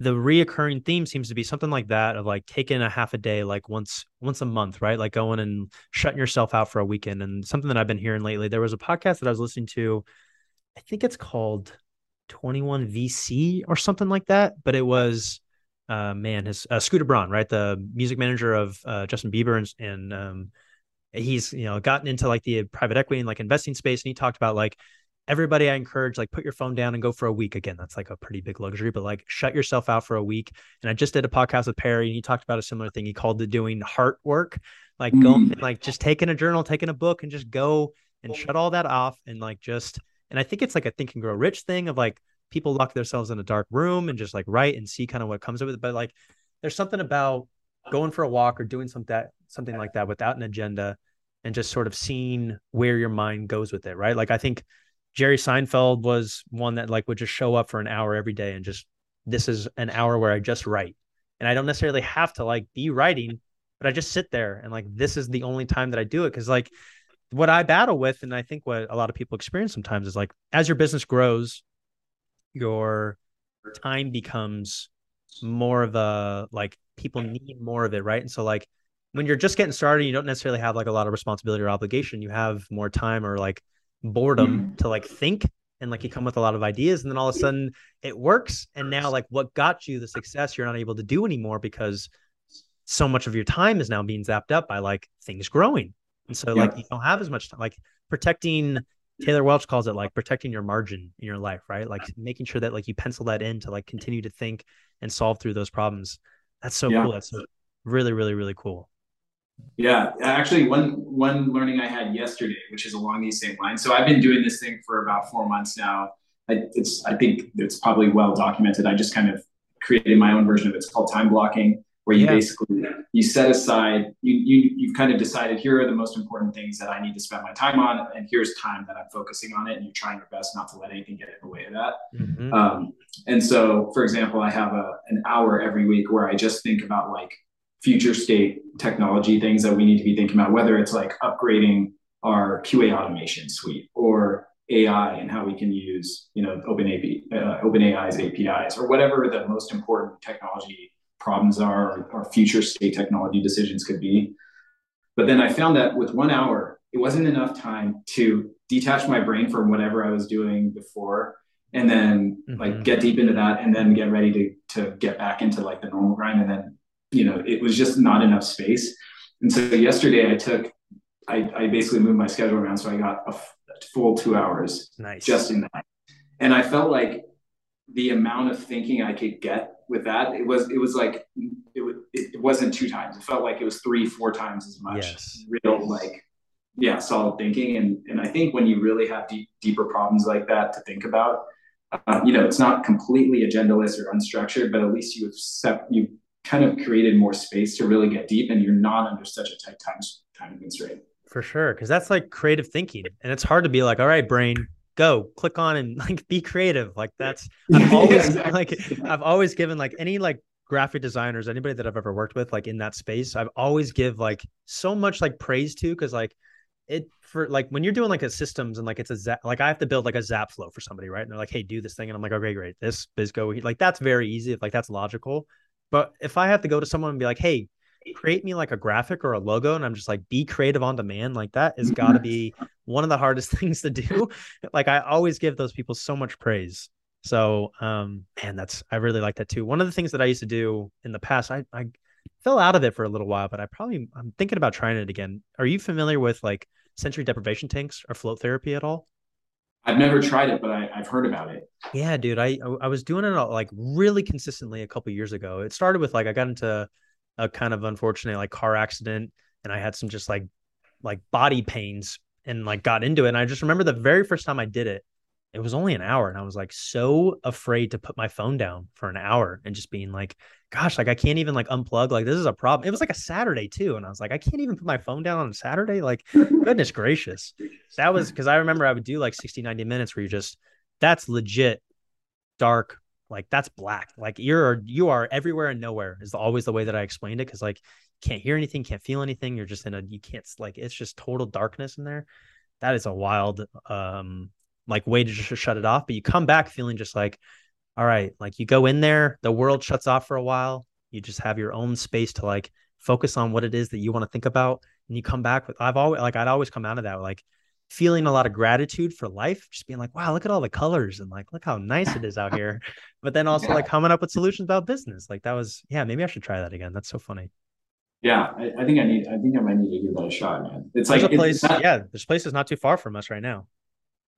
the reoccurring theme seems to be something like that of like taking a half a day like once once a month right? Like going and shutting yourself out for a weekend and something that i've been hearing lately. There was a podcast that i was listening to i think it's called 21 vc or something like that but it was uh man his uh, scooter braun right? The music manager of uh, justin bieber and, and um he's you know gotten into like the private equity and like investing space and he talked about like everybody I encourage, like put your phone down and go for a week. Again, that's like a pretty big luxury, but like shut yourself out for a week. And I just did a podcast with Perry and he talked about a similar thing. He called it doing heart work, like mm. going, like just taking a journal, taking a book and just go and shut all that off and like just, and I think it's like a think and grow rich thing of like people lock themselves in a dark room and just like write and see kind of what comes of it. But like there's something about going for a walk or doing some that something like that without an agenda and just sort of seeing where your mind goes with it, right? Like I think Jerry Seinfeld was one that like would just show up for an hour every day and just this is an hour where I just write. And I don't necessarily have to like be writing, but I just sit there and like this is the only time that I do it cuz like what I battle with and I think what a lot of people experience sometimes is like as your business grows your time becomes more of a like people need more of it, right? And so like when you're just getting started, you don't necessarily have like a lot of responsibility or obligation. You have more time or like boredom mm-hmm. to like think and like you come with a lot of ideas and then all of a sudden it works and now like what got you the success you're not able to do anymore because so much of your time is now being zapped up by like things growing. And so yeah. like you don't have as much time like protecting taylor welch calls it like protecting your margin in your life right? Like making sure that like you pencil that in to like continue to think and solve through those problems. That's so yeah. cool. That's so really really really cool yeah, actually, one one learning I had yesterday, which is along these same lines. So I've been doing this thing for about four months now. I, it's I think it's probably well documented. I just kind of created my own version of it. It's called time blocking, where you yeah. basically you set aside you you you've kind of decided here are the most important things that I need to spend my time on, and here's time that I'm focusing on it, and you're trying your best not to let anything get in the way of that. Mm-hmm. Um, and so, for example, I have a an hour every week where I just think about like future state technology things that we need to be thinking about, whether it's like upgrading our QA automation suite or AI and how we can use, you know, Open, AP, uh, OpenAI's APIs or whatever the most important technology problems are or, future state technology decisions could be. But then I found that with one hour, it wasn't enough time to detach my brain from whatever I was doing before and then mm-hmm. like get deep into that and then get ready to to get back into like the normal grind and then you know, it was just not enough space. And so yesterday I took, I, I basically moved my schedule around. So I got a full two hours nice. just in that. And I felt like the amount of thinking I could get with that, it was, it was like, it, it wasn't two times. It felt like it was three, four times as much yes. real, like, yeah, solid thinking. And, and I think when you really have deep, deeper problems like that to think about, uh, you know, it's not completely agendaless or unstructured, but at least you've set, you kind of created more space to really get deep and you're not under such a tight time time constraint for sure because that's like creative thinking and it's hard to be like all right brain go click on and (laughs) like be creative like that's (laughs) i've always exactly. (laughs) like i've always given like any like graphic designers anybody that i've ever worked with like in that space i've always give like so much like praise to because like it for like when you're doing like a systems and like it's a zap, like I have to build like a zap flow for somebody, right? And they're like, hey, do this thing. And I'm like, okay, great. This Bisco, like that's very easy. Like that's logical. But if I have to go to someone and be like, hey, create me like a graphic or a logo, and I'm just like, be creative on demand, like that has got to be (laughs) one of the hardest (laughs) things to do. like I always give those people so much praise. So, um, man, that's I really like that too. One of the things that I used to do in the past, I I fell out of it for a little while, but I probably I'm thinking about trying it again. Are you familiar with like sensory deprivation tanks or float therapy at all? I've never tried it, but I, have heard about it. Yeah, dude. I I was doing it like really consistently a couple years ago. It started with like I got into a kind of unfortunate like car accident, and I had some just like like body pains, and like got into it. And I just remember the very first time I did it, it was only an hour, and I was like so afraid to put my phone down for an hour, and just being like, gosh, like I can't even like unplug. Like this is a problem. It was like a Saturday too. And I was like, I can't even put my phone down on a Saturday. Like, goodness (laughs) gracious. That was because I remember I would do like 60, 90 minutes where you just, that's legit dark. Like that's black. Like you're, you are everywhere and nowhere is always the way that I explained it. Cause like can't hear anything, can't feel anything. You're just in a, you can't like, it's just total darkness in there. That is a wild, um, like way to just shut it off. But you come back feeling just like, all right, like you go in there, the world shuts off for a while. You just have your own space to like focus on what it is that you want to think about. And you come back with, I've always, like, I'd always come out of that like feeling a lot of gratitude for life, just being like, wow, look at all the colors and like, look how nice it is out here. (laughs) But then also yeah. like coming up with solutions about business. Like that was, yeah, maybe I should try that again. That's so funny. Yeah, I, I think I need. I think I might need to give that a shot, man. It's there's like a place. Not, yeah, there's places not too far from us right now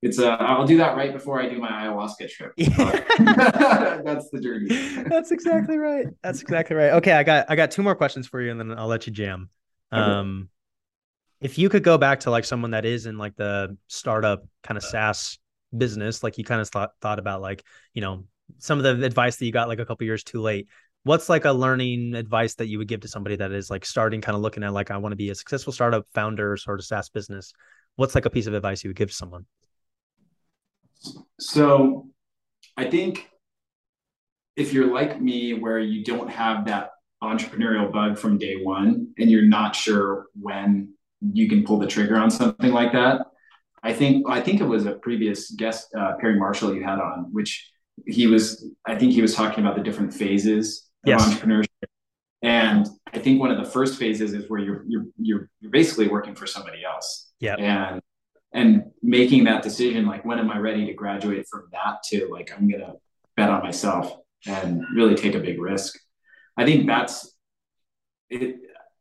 it's uh I'll do that right before I do my ayahuasca trip. (laughs) (laughs) That's the journey. (laughs) That's exactly right. That's exactly right. Okay, I got I got two more questions for you and then I'll let you jam. Okay. Um if you could go back to like someone that is in like the startup kind of SaaS business, like you kind of thought thought about like, you know, some of the advice that you got like a couple years too late. What's like a learning advice that you would give to somebody that is like starting kind of looking at like I want to be a successful startup founder sort of SaaS business? What's like a piece of advice you would give to someone? So I think if you're like me, where you don't have that entrepreneurial bug from day one and you're not sure when you can pull the trigger on something like that, I think I think it was a previous guest, uh, Perry Marshall, you had on, which he was. I think he was talking about the different phases of yes. entrepreneurship, and I think one of the first phases is where you're you're you're, you're basically working for somebody else. Yeah, and and making that decision like when am i ready to graduate from that to like i'm gonna bet on myself and really take a big risk? I think that's it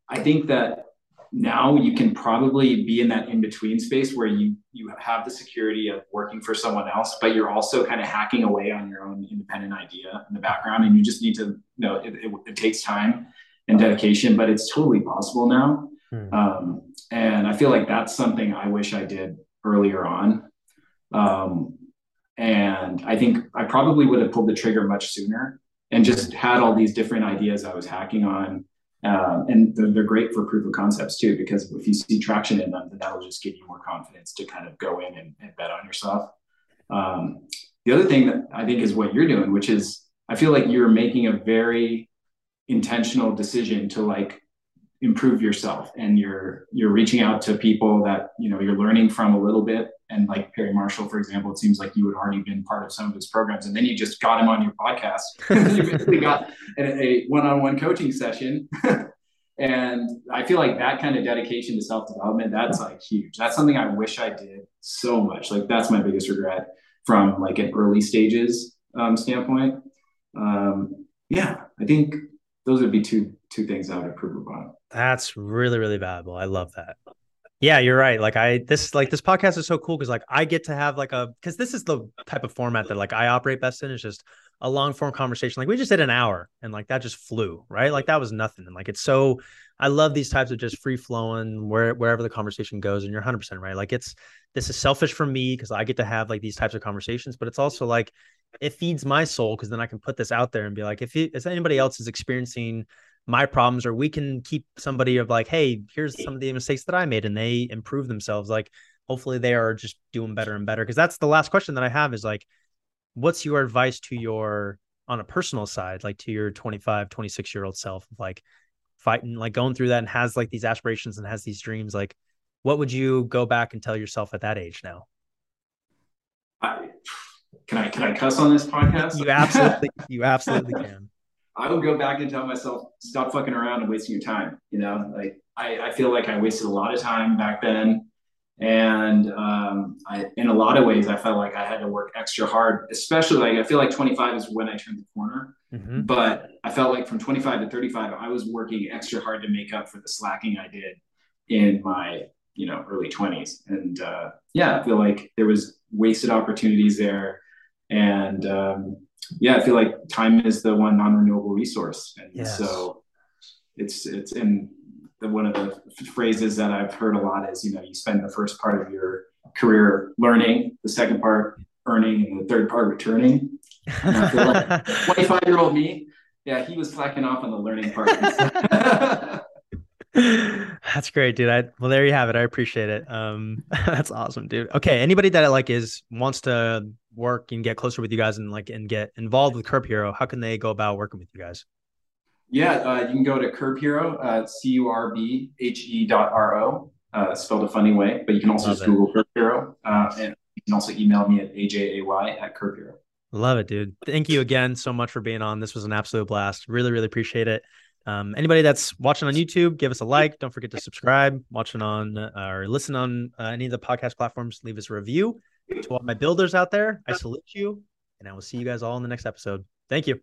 i think that now you can probably be in that in between space where you you have the security of working for someone else but you're also kind of hacking away on your own independent idea in the background and you just need to you know it, it, it takes time and dedication but it's totally possible now Hmm. Um, and I feel like that's something I wish I did earlier on. Um, and I think I probably would have pulled the trigger much sooner and just had all these different ideas I was hacking on. Um, and they're, they're, great for proof of concepts too, because if you see traction in them, then that'll just give you more confidence to kind of go in and, and bet on yourself. Um, the other thing that I think is what you're doing, which is I feel like you're making a very intentional decision to like improve yourself and you're you're reaching out to people that you know you're learning from a little bit. And like perry marshall for example it seems like you had already been part of some of his programs and then you just got him on your podcast. (laughs) You basically got a, a one-on-one coaching session. (laughs) And i feel like that kind of dedication to self-development that's like huge. That's something i wish i did so much. Like that's my biggest regret from like an early stages um, standpoint. Um, yeah i think those would be two two things I would improve upon. That's really, really valuable. I love that. Yeah, you're right. Like I this like this podcast is so cool because like I get to have like a because this is the type of format that like I operate best in. It's just a long form conversation. Like we just did an hour and like that just flew, right? Like that was nothing. And like it's so I love these types of just free flowing where wherever the conversation goes. And you're 100 percent right. Like it's this is selfish for me because I get to have like these types of conversations, but it's also like it feeds my soul because then I can put this out there and be like, if, it, if anybody else is experiencing my problems or we can keep somebody of like hey here's some of the mistakes that i made and they improve themselves like hopefully they are just doing better and better. Because that's the last question that i have is like what's your advice to your on a personal side like to your 25 26 year old self like fighting like going through that and has like these aspirations and has these dreams like what would you go back and tell yourself at that age now? I, can i can i cuss on this (laughs) podcast? you absolutely (laughs) you absolutely can I would go back and tell myself, stop fucking around and wasting your time. You know, like I, I feel like I wasted a lot of time back then. And um, I, in a lot of ways, I felt like I had to work extra hard, especially like I feel like 25 is when I turned the corner. Mm-hmm. But I felt like from 25 to 35, I was working extra hard to make up for the slacking I did in my you know early 20s. And uh, yeah, I feel like there was wasted opportunities there. And um, yeah, I feel like time is the one non-renewable resource, and yes. so it's it's in the, one of the phrases that I've heard a lot is you know you spend the first part of your career learning, the second part earning, and the third part returning. And I feel like (laughs) 25 year old me, yeah, he was slacking off on the learning part. (laughs) That's great, dude. I well, there you have it. I appreciate it. Um, (laughs) that's awesome, dude. Okay, anybody that like is wants to work and get closer with you guys and like and get involved with Curb Hero, how can they go about working with you guys? Yeah, uh, you can go to Curb Hero, uh, C U R B H E dot R O, uh, spelled a funny way, but you can also Love just it. Google Curb Hero, uh, and you can also email me at ajay at Curb Hero. Love it, dude. Thank you again so much for being on. This was an absolute blast. Really, really appreciate it. Um, anybody that's watching on YouTube, give us a like. Don't forget to subscribe. Watching on uh, or listen on uh, any of the podcast platforms, leave us a review. To all my builders out there, I salute you, and I will see you guys all in the next episode. Thank you.